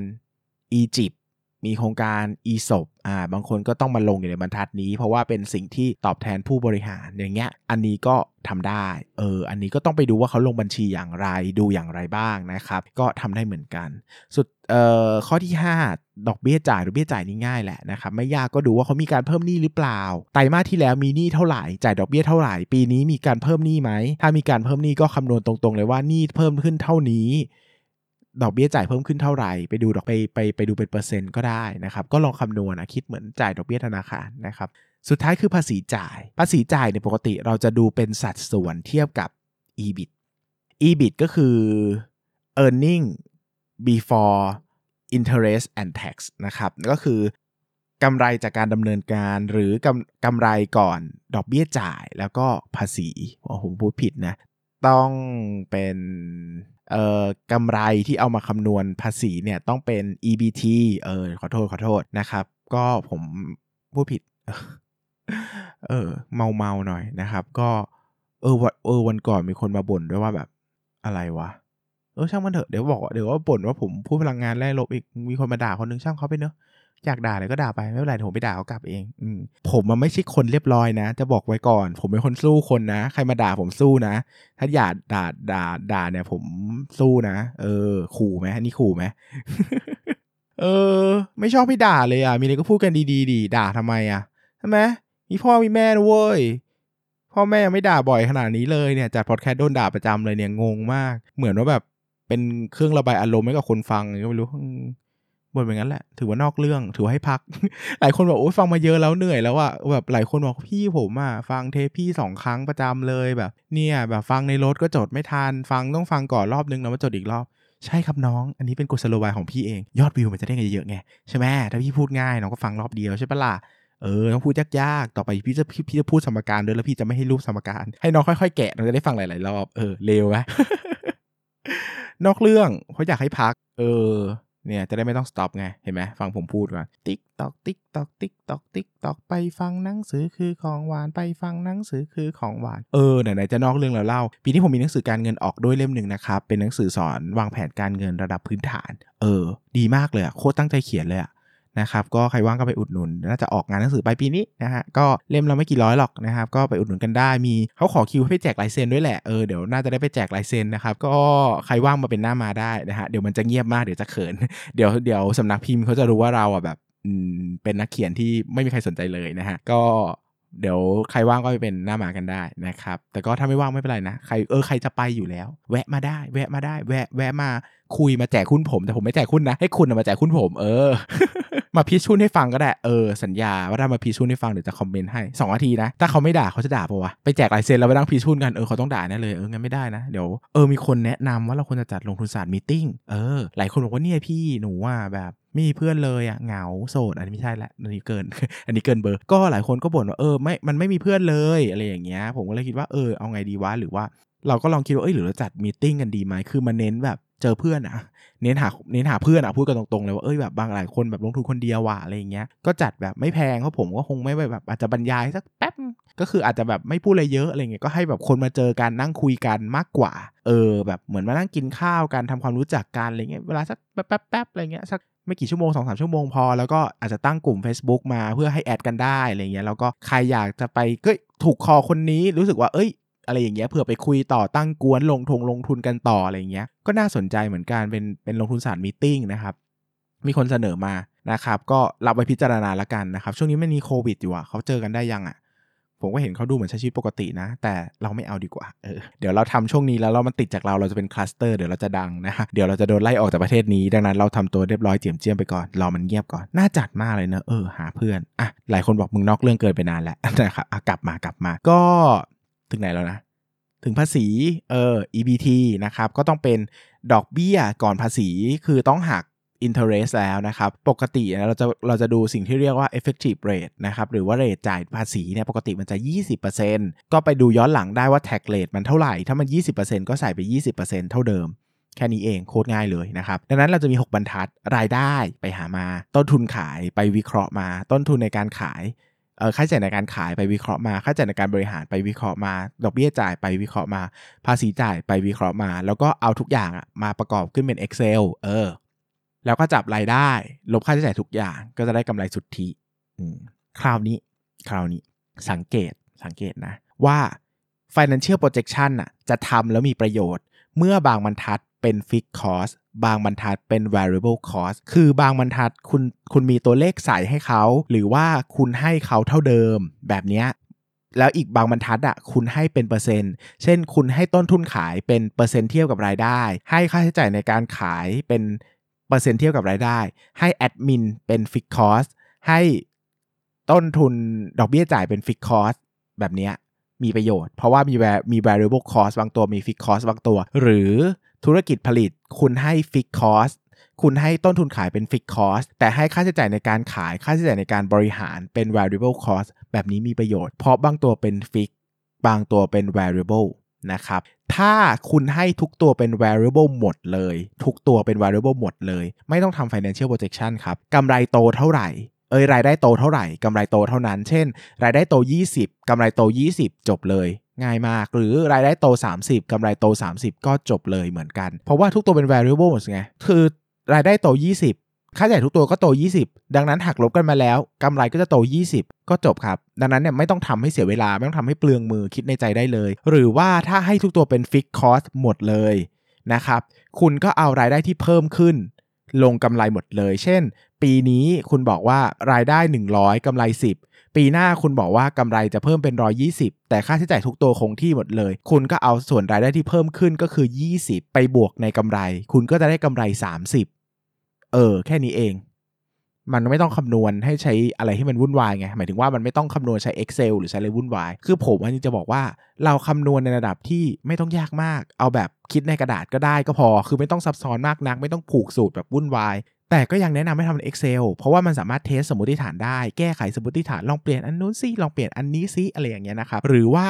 อียิปต์ มีโครงการอีศบอ่าบางคนก็ต้องมาลงอยู่ในบรรทัดนี้ เพราะว่าเป็นสิ่งที่ตอบแทนผู้บริหารอย่างเงี้ยอันนี้ก็ทำได้เอออันนี้ก็ต้องไปดูว่าเขาลงบัญชีอย่างไรดูอย่างไรบ้างนะครับ ก็ทำได้เหมือนกัน สุดเอ่อข้อที่ 5 ดอกเบี้ยจ่ายดอเบี้ยจ่ายนี่ง่ายแหละนะครับไม่ยากก็ดูว่าเขามีการเพิ่มหนี้หรือเปล่าไตรมาสที่แล้วมีหนี้เท่าไหร่จ่ายดอกเบี้ยเท่าไหร่ ปีนี้มีการเพิ่มหนี้ไหมถ้ามีการเพิ่มหนี้ก็คำนวณตรงๆเลยว่าหนี้เพิ่มขึ้นเท่านี้ ดอกเบี้ยจ่ายเพิ่มขึ้นเท่าไหร่ไปดูดอกไปไปไปดูเป็นเปอร์เซ็นต์ก็ได้นะครับ ก็ลองคำนวณนะคิดเหมือนจ่ายดอกเบี้ยธนาคารนะครับ สุดท้ายคือภาษีจ่าย ภาษีจ่ายในปกติเราจะดูเป็นสัดส่วนเทียบกับ EBIT EBIT ก็คือ earning before interest and tax นะครับ ก็คือกำไรจากการดำเนินการหรือกำกำไรก่อนดอกเบี้ยจ่ายแล้วก็ภาษีผมพูดผิดนะ ต้องเป็นเอ่อกำไรที่เอามาคำนวณภาษีเนี่ยต้องเป็น EBT เออขอโทษขอโทษนะครับ ก็ผมพูดผิด เออเมาเมาหน่อยนะครับ ก็เออวันเออวันก่อนมีคนมาบ่นด้วยว่าแบบอะไรวะเออช่างมันเถอะเดี๋ยวบอกเดี๋ยวว่าบ่นว่าผมพูดพลังงานแร่ลบอีกมีคนมาด่าคนนึงช่างเขาไปเนอะ อยากด่าเลยก็ด่าไปไม่เป็นไรผมไปด่าเขากลับเองอืผมมันไม่ใช่คนเรียบร้อยนะ จะบอกไว้ก่อน ผมเป็นคนสู้คนนะ ใครมาด่าผมสู้นะ ถ้าอย่าด่าด่าด่าเนี่ย ผมสู้นะ เออ ขู่ไหมนี่ขู่ไหมเออ ไม่ชอบให้ด่าเลยอะ มีอะไรก็พูดกันดีๆดีด่าทำไมอะใช่ไหมมีพ่อมีแม่นะเว้ยพ่อแม่ยังไม่ด่าบ่อยขนาดนี้เลยเนี่ยจัดพอดแคสต์โดนด่าประจำเลยเนี่ยงงมาก เหมือนว่าแบบเป็นเครื่องระบายอารมณ์ให้กับคนฟังก็ไม่รู้ บ่นแบบนั้นแหละ ถือว่านอกเรื่อง ถือว่าให้พัก หลายคนบอกโอ้ยฟังมาเยอะแล้วเหนื่อยแล้วอะแบบหลายคนบอกพี่ผมอะฟังเทปพี่สองครั้งประจำเลยแบบ เนี่ย แบบฟังในรถก็จดไม่ทัน ฟังต้องฟังก่อนรอบนึงแล้วมาจดอีกรอบ ใช่ครับน้อง อันนี้เป็นกุศโลบายของพี่เอง ยอดวิวมันจะได้เงินเยอะไงใช่ไหมถ้าพี่พูดง่ายน้องก็ฟังรอบเดียวใช่ปะล่ะเออต้องพูดยากๆ ต่อไปพี่จะพี่พี่จะพูดสมการด้วยแล้วพี่จะไม่ให้รูปสมการ ให้น้องค่อยๆ แกะเราจะได้ฟังหลายๆรอบ เออ เร็วไหมนอกเรื่องเพราะอยากให้พัก เออ เนี่ยจะได้ไม่ต้อง stop ไงเห็นไหมฟังผมพูดก่อนติ๊กตอกติ๊กตอกติ๊กตอกติ๊กตอกไปฟังหนังสือคือของหวานไปฟังหนังสือคือของหวานเออไหนๆจะนอกเรื่องแล้วเล่า ปีนี้ผมมีหนังสือการเงินออกด้วยเล่มหนึ่งนะครับเป็นหนังสือสอนวางแผนการเงินระดับพื้นฐาน เออ ดีมากเลยอะโคตรตั้งใจเขียนเลยอะ นะครับก็ใครว่างก็ไปอุดหนุนน่าจะออกงานหนังสือไปปีนี้นะฮะก็เล่มเราไม่กี่ร้อยหรอกนะครับก็ไปอุดหนุนกันได้มีเขาขอคิวให้ไปแจกลายเซ็นด้วยแหละเออเดี๋ยวน่าจะได้ไปแจกลายเซ็นนะครับก็ใครว่างมาเป็นหน้ามาได้นะฮะเดี๋ยวมันจะเงียบมากเดี๋ยวจะเขิน เดี๋ยวเดี๋ยวสำนักพิมพ์เขาจะรู้ว่าเราอะแบบเป็นนักเขียนที่ไม่มีใครสนใจเลยนะฮะก็เดี๋ยวใครว่างก็ไปเป็นหน้ามากันได้นะครับ แต่ก็ถ้าไม่ว่างไม่เป็นไรนะ ใครเออใครจะไปอยู่แล้ว แวะมาได้ แวะมาได้ แวะแวะมา คุยมาแจกคุณผม แต่ผมไม่แจกคุณนะ ให้คุณมาแจกคุณผม เออ มาพีชุนให้ฟังก็ได้ เออ สัญญาว่าถ้ามาพีชุนให้ฟังเดี๋ยวจะคอมเมนต์ให้สองนาทีนะ ถ้าเขาไม่ด่าเขาจะด่าปะวะ ไปแจกลายเซ็นแล้วไปนั่งพีชุนกัน เออเขาต้องด่าแน่เลย เอองั้นไม่ได้นะ เดี๋ยว เออมีคนแนะนำว่าเราควรจะจัดลงทุนศาสตร์มีติ้ง เออ หลายคนบอกว่าเนี่ยพี่หนูว่าแบบไม่มีเพื่อนเลยอะเหงาโสดอันนี้ไม่ใช่ละอันนี้เกิน อันนี้เกินเบอร์ก็หลายคนก็บ่นว่าเออไม่มันไม่มีเพื่อนเลยอะไรอย่างเงี้ยผมก็เลยคิดว่าเออเอาไงดีวะหรือว่าเราก็ลองคิดว่าเอ้ยหรือเราจัดมีติ้งกันดีไหมคือมาเน้นแบบ เจอเพื่อนอะเน้นหาเน้นหาเพื่อนอะพูดกันตรงๆเลยว่าเอ้ยแบบบางหลายคนแบบลงทุนคนเดียวว่ะอะไรอย่างเงี้ยก็จัดแบบไม่แพงเพราะผมก็คงไม่แบบอาจจะบรรยายสักแป๊บก็คืออาจจะแบบไม่พูดอะไรเยอะอะไรเงี้ยก็ให้แบบคนมาเจอกันนั่งคุยกันมากกว่า เออ แบบเหมือนมานั่งกินข้าวกันทำความรู้จักกันอะไรเงี้ยเวลาสักแป๊บๆอะไรเงี้ยสักไม่กี่ชั่วโมงสองสามชั่วโมงพอ แล้วก็อาจจะตั้งกลุ่ม Facebook มาเพื่อให้แอดกันได้อะไรเงี้ยแล้วก็ใครอยากจะไปก็ถูกคอคนนี้รู้สึกว่าเอ้ย อะไรอย่างเงี้ยเผื่อไปคุยต่อตั้งก๊วนลงทงลงทุนกันต่ออะไรอย่างเงี้ยก็น่าสนใจเหมือนกันเป็นเป็นลงทุนศาสตร์ meeting นะครับมีคนเสนอมานะครับก็รับไว้พิจารณาละกันนะครับ ช่วงนี้ไม่มีโควิดอยู่อะเขาเจอกันได้ยังอะผมก็เห็นเขาดูเหมือนใช้ชีวิตปกตินะ แต่เราไม่เอาดีกว่าเออเดี๋ยวเราทำช่วงนี้แล้วเรามันติดจากเราเราจะเป็นคลัสเตอร์เดี๋ยวเราจะดังนะฮะเดี๋ยวเราจะโดนไล่ออกจากประเทศนี้ ดังนั้นเราทำตัวเรียบร้อยเจียมเจียมไปก่อนรอมันเงียบก่อน น่าจัดมากเลยเนอะเออหาเพื่อนอะหลายคนบอกมึงนอกเรื่องเกินไปนานแล้วนะครับกลับมากลับมา ก็ ถึงไหนแล้วนะ ถึงภาษีเออ EBT นะครับ ก็ต้องเป็นดอกเบี้ยก่อนภาษีคือต้องหัก interest แล้วนะครับ ปกติเราจะเราจะดูสิ่งที่เรียกว่า effective rate นะครับ หรือว่าเรทจ่ายภาษีเนี่ยปกติมันจะ 20%ก็ไปดูย้อนหลังได้ว่า tax rate มันเท่าไหร่ ถ้ามัน 20%ก็ใส่ไป 20%เท่าเดิม แค่นี้เองโคตรง่ายเลยนะครับ ดังนั้นเราจะมี 6 บรรทัดรายได้ไปหามา ต้นทุนขายไปวิเคราะห์มา ต้นทุนในการขาย ค่าใช้จ่ายในการขายไปวิเคราะห์มา ค่าใช้จ่ายในการบริหารไปวิเคราะห์มา ดอกเบี้ยจ่ายไปวิเคราะห์มา ภาษีจ่ายไปวิเคราะห์มา แล้วก็เอาทุกอย่างมาประกอบขึ้นเป็น Excel เออ แล้วก็จับรายได้ ลบค่าใช้จ่ายทุกอย่าง ก็จะได้กำไรสุทธิคราวนี้ คราวนี้ สังเกต สังเกตนะ ว่า financial projection อะจะทำแล้วมีประโยชน์ เมื่อบางบรรทัดเป็น fixed cost บางบรรทัดเป็น variable cost คือบางบรรทัดคุณคุณมีตัวเลขใส่ให้เขา หรือว่าคุณให้เขาเท่าเดิมแบบนี้แล้วอีกบางบรรทัดอะคุณให้เป็นเปอร์เซ็นต์ เช่น คุณให้ต้นทุนขายเป็นเปอร์เซ็นต์เทียบกับรายได้ ให้ค่าใช้จ่ายในการขายเป็นเปอร์เซ็นต์เทียบกับรายได้ ให้แอดมินเป็น fixed cost ให้ต้นทุนดอกเบี้ยจ่ายเป็นฟิกคอสแบบนี้ มีประโยชน์ เพราะว่ามีแวมี variable cost บางตัวมี fixed cost บางตัว หรือธุรกิจผลิตคุณให้ fixed cost คุณให้ต้นทุนขายเป็น fixed cost แต่ให้ค่าใช้จ่ายในการขายค่าใช้จ่ายในการบริหารเป็น variable cost แบบนี้มีประโยชน์ เพราะบางตัวเป็น fixed บางตัวเป็น variable นะครับ ถ้าคุณให้ทุกตัวเป็น variable หมดเลย ทุกตัวเป็น variable หมดเลย ไม่ต้องทำ financial projection ครับ กำไรโตเท่าไหร่ เอ้ยรายได้โตเท่าไหร่กำไรโตเท่านั้น เช่น รายได้โต 20กำไรโต 20 จบเลยง่ายมาก หรือรายได้โต 30กำไรโต 30 ก็จบเลยเหมือนกัน เพราะว่าทุกตัวเป็น variable ไงคือรายได้โต 20ค่าใช้จ่ายทุกตัวก็โต 20 ดังนั้นหักลบกันมาแล้วกำไรก็จะโต 20 ก็จบครับ ดังนั้นเนี่ยไม่ต้องทำให้เสียเวลา ไม่ต้องทำให้เปลืองมือคิดในใจได้เลย หรือว่าถ้าให้ทุกตัวเป็น fixed cost หมดเลยนะครับ คุณก็เอารายได้ที่เพิ่มขึ้น ลงกำไรหมดเลย เช่น ปีนี้คุณบอกว่ารายได้ 100กำไร 10 ปีหน้าคุณบอกว่ากำไรจะเพิ่มเป็น 120 แต่ค่าใช้จ่ายทุกตัวคงที่หมดเลย คุณก็เอาส่วนรายได้ที่เพิ่มขึ้นก็คือ 20 ไปบวกในกำไร คุณก็จะได้กำไร 30 เออ แค่นี้เอง มันไม่ต้องคำนวณให้ใช้อะไรที่มันวุ่นวายไงหมายถึงว่ามันไม่ต้องคำนวณใช้ Excel หรือใช้อะไรวุ่นวาย คือผมอันนี้จะบอกว่าเราคำนวณในระดับที่ไม่ต้องยากมาก เอาแบบคิดในกระดาษก็ได้ก็พอ คือไม่ต้องซับซ้อนมากนัก ไม่ต้องผูกสูตรแบบวุ่นวายแต่ก็ยังแนะนำให้ทำเป็น Excel เพราะว่ามันสามารถเทสสมมติฐานได้ แก้ไขสมมติฐาน ลองเปลี่ยนอันนู้นซิลองเปลี่ยนอันนี้ซิอะไรอย่างเงี้ยนะครับ หรือว่า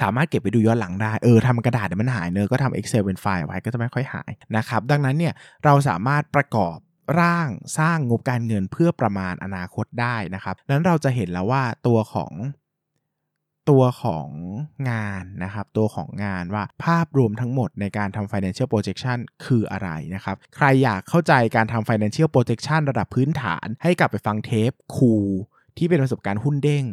สามารถเก็บไปดูย้อนหลังได้ เออทำกระดาษเดี๋ยวมันหายเนอะก็ทำ Excel เป็นไฟล์ไว้ก็จะไม่ค่อยหายนะครับ ดังนั้นเนี่ยเราสามารถประกอบ ร่างสร้างงบการเงินเพื่อประมาณอนาคตได้นะครับนั้นเราจะเห็นแล้วว่าตัวของตัวของงานนะครับ ตัวของงานว่าภาพรวมทั้งหมดในการทำ financial projection คืออะไรนะครับ ใครอยากเข้าใจการทำ financial projection ระดับพื้นฐาน ให้กลับไปฟังเทปครูที่เป็นประสบการณ์หุ้นเด้ง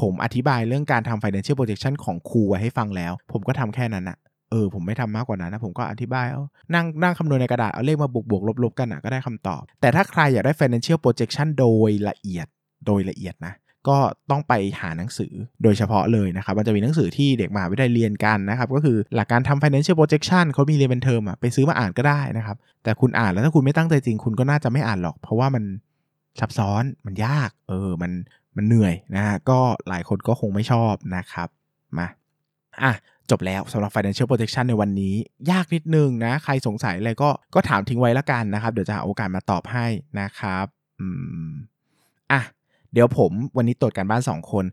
ผมอธิบายเรื่องการทำ financial projection ของครูไว้ให้ฟังแล้ว ผมก็ทำแค่นั้นอะ ออผมไม่ทำมากกว่านั้นนะผมก็อธิบายเอานั่งนั่งคำนวณในกระดาษเอาเลขมาบวกบวกลบลบกันอะก็ได้คำตอบ แต่ถ้าใครอยากได้ financial projection โดยละเอียดโดยละเอียดนะก็ต้องไปหาหนังสือโดยเฉพาะเลยนะครับ มันจะมีหนังสือที่เด็กมหาวิทยาลัยเรียนกันนะครับ ก็คือหลักการทำ financial projection เขามีเรียนเป็นเทอมอะไปซื้อมาอ่านก็ได้นะครับ แต่คุณอ่านแล้วถ้าคุณไม่ตั้งใจจริง คุณก็น่าจะไม่อ่านหรอก เพราะว่ามันซับซ้อนมันยาก เออมันมันเหนื่อยนะฮะก็หลายคนก็คงไม่ชอบนะครับมาอะ จบแล้วสำหรับ financial protection ในวันนี้ ยากนิดนึงนะ ใครสงสัยอะไรก็ก็ถามทิ้งไว้ละกันนะครับ เดี๋ยวจะหาโอกาสมาตอบให้นะครับอืมอะเดี๋ยวผมวันนี้ตรวจการบ้าน 2 คน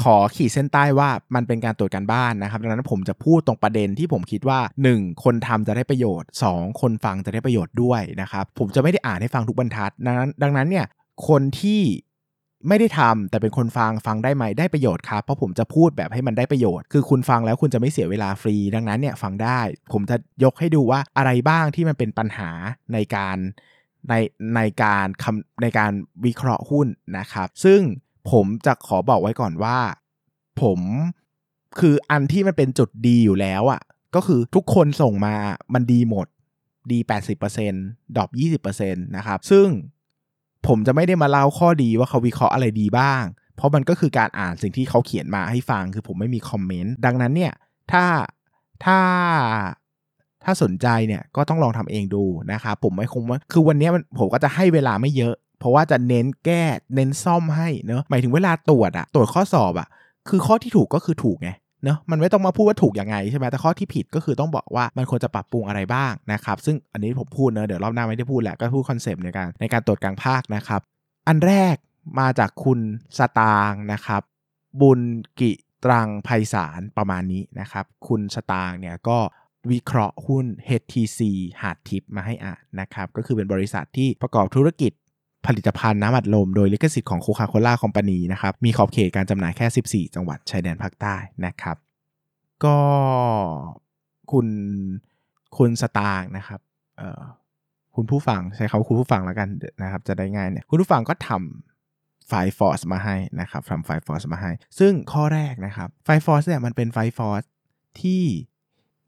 ขอขีดเส้นใต้ว่ามันเป็นการตรวจการบ้านนะครับดังนั้นผมจะพูดตรงประเด็นที่ผมคิดว่า 1. คนทำจะได้ประโยชน์ 2. คนฟังจะได้ประโยชน์ด้วยนะครับผมจะไม่ได้อ่านให้ฟังทุกบรรทัดดังนั้นดังนั้นเนี่ยคนที่ ไม่ได้ทำแต่เป็นคนฟังฟังได้ไหมได้ประโยชน์ครับเพราะผมจะพูดแบบให้มันได้ประโยชน์ คือคุณฟังแล้วคุณจะไม่เสียเวลาฟรี ดังนั้นเนี่ยฟังได้ ผมจะยกให้ดูว่าอะไรบ้างที่มันเป็นปัญหาในการในในการคำในการวิเคราะห์หุ้นนะครับ ซึ่งผมจะขอบอกไว้ก่อนว่า ผมคืออันที่มันเป็นจุดดีอยู่แล้วอะ่ะก็คือทุกคนส่งมามันดีหมดดี 80%ดรอป20%นะครับ ซึ่ง ผมจะไม่ได้มาเล่าข้อดีว่าเขาวิเคราะห์อะไรดีบ้าง เพราะมันก็คือการอ่านสิ่งที่เขาเขียนมาให้ฟังคือผมไม่มีคอมเมนต์ดังนั้นเนี่ยถ้าถ้าถ้าสนใจเนี่ยก็ต้องลองทำเองดูนะครับผมไม่คงว่าคือวันนี้มันผมก็จะให้เวลาไม่เยอะ เพราะว่าจะเน้นแก้เน้นซ่อมให้เนอะหมายถึงเวลาตรวจอะตรวจข้อสอบอะคือข้อที่ถูกก็คือถูกไง เนาะมันไม่ต้องมาพูดว่าถูกยังไงใช่ไหมแต่ข้อที่ผิดก็คือต้องบอกว่ามันควรจะปรับปรุงอะไรบ้างนะครับซึ่งอันนี้ผมพูดเนอะเดี๋ยวรอบหน้าไม่ได้พูดแหละก็พูดคอนเซปต์ในการในการตรวจกลางภาคนะครับ อันแรกมาจากคุณสตางนะครับ บุญกิตรังไพศาลประมาณนี้นะครับ คุณสตางเนี่ยก็วิเคราะห์หุ้น HTC หาดทิปมาให้อ่านนะครับ ก็คือเป็นบริษัทที่ประกอบธุรกิจ ผลิตภัณฑ์น้ำอัดลมโดยลิขสิทธิ์ของโคคาโคล่าคอมพานีนะครับ มีขอบเขตการจำหน่ายแค่ 14 จังหวัดชายแดนภาคใต้นะครับ ก็คุณคุณสตางค์นะครับเอ่อคุณผู้ฟังใช้คำว่าคุณผู้ฟังแล้วกันนะครับ จะได้ง่ายเนี่ยคุณผู้ฟังก็ทำ Five Forces มาให้นะครับทำ Five Forces มาให้ ซึ่งข้อแรกนะครับ Five Forces เนี่ยมันเป็น Five Forces ที่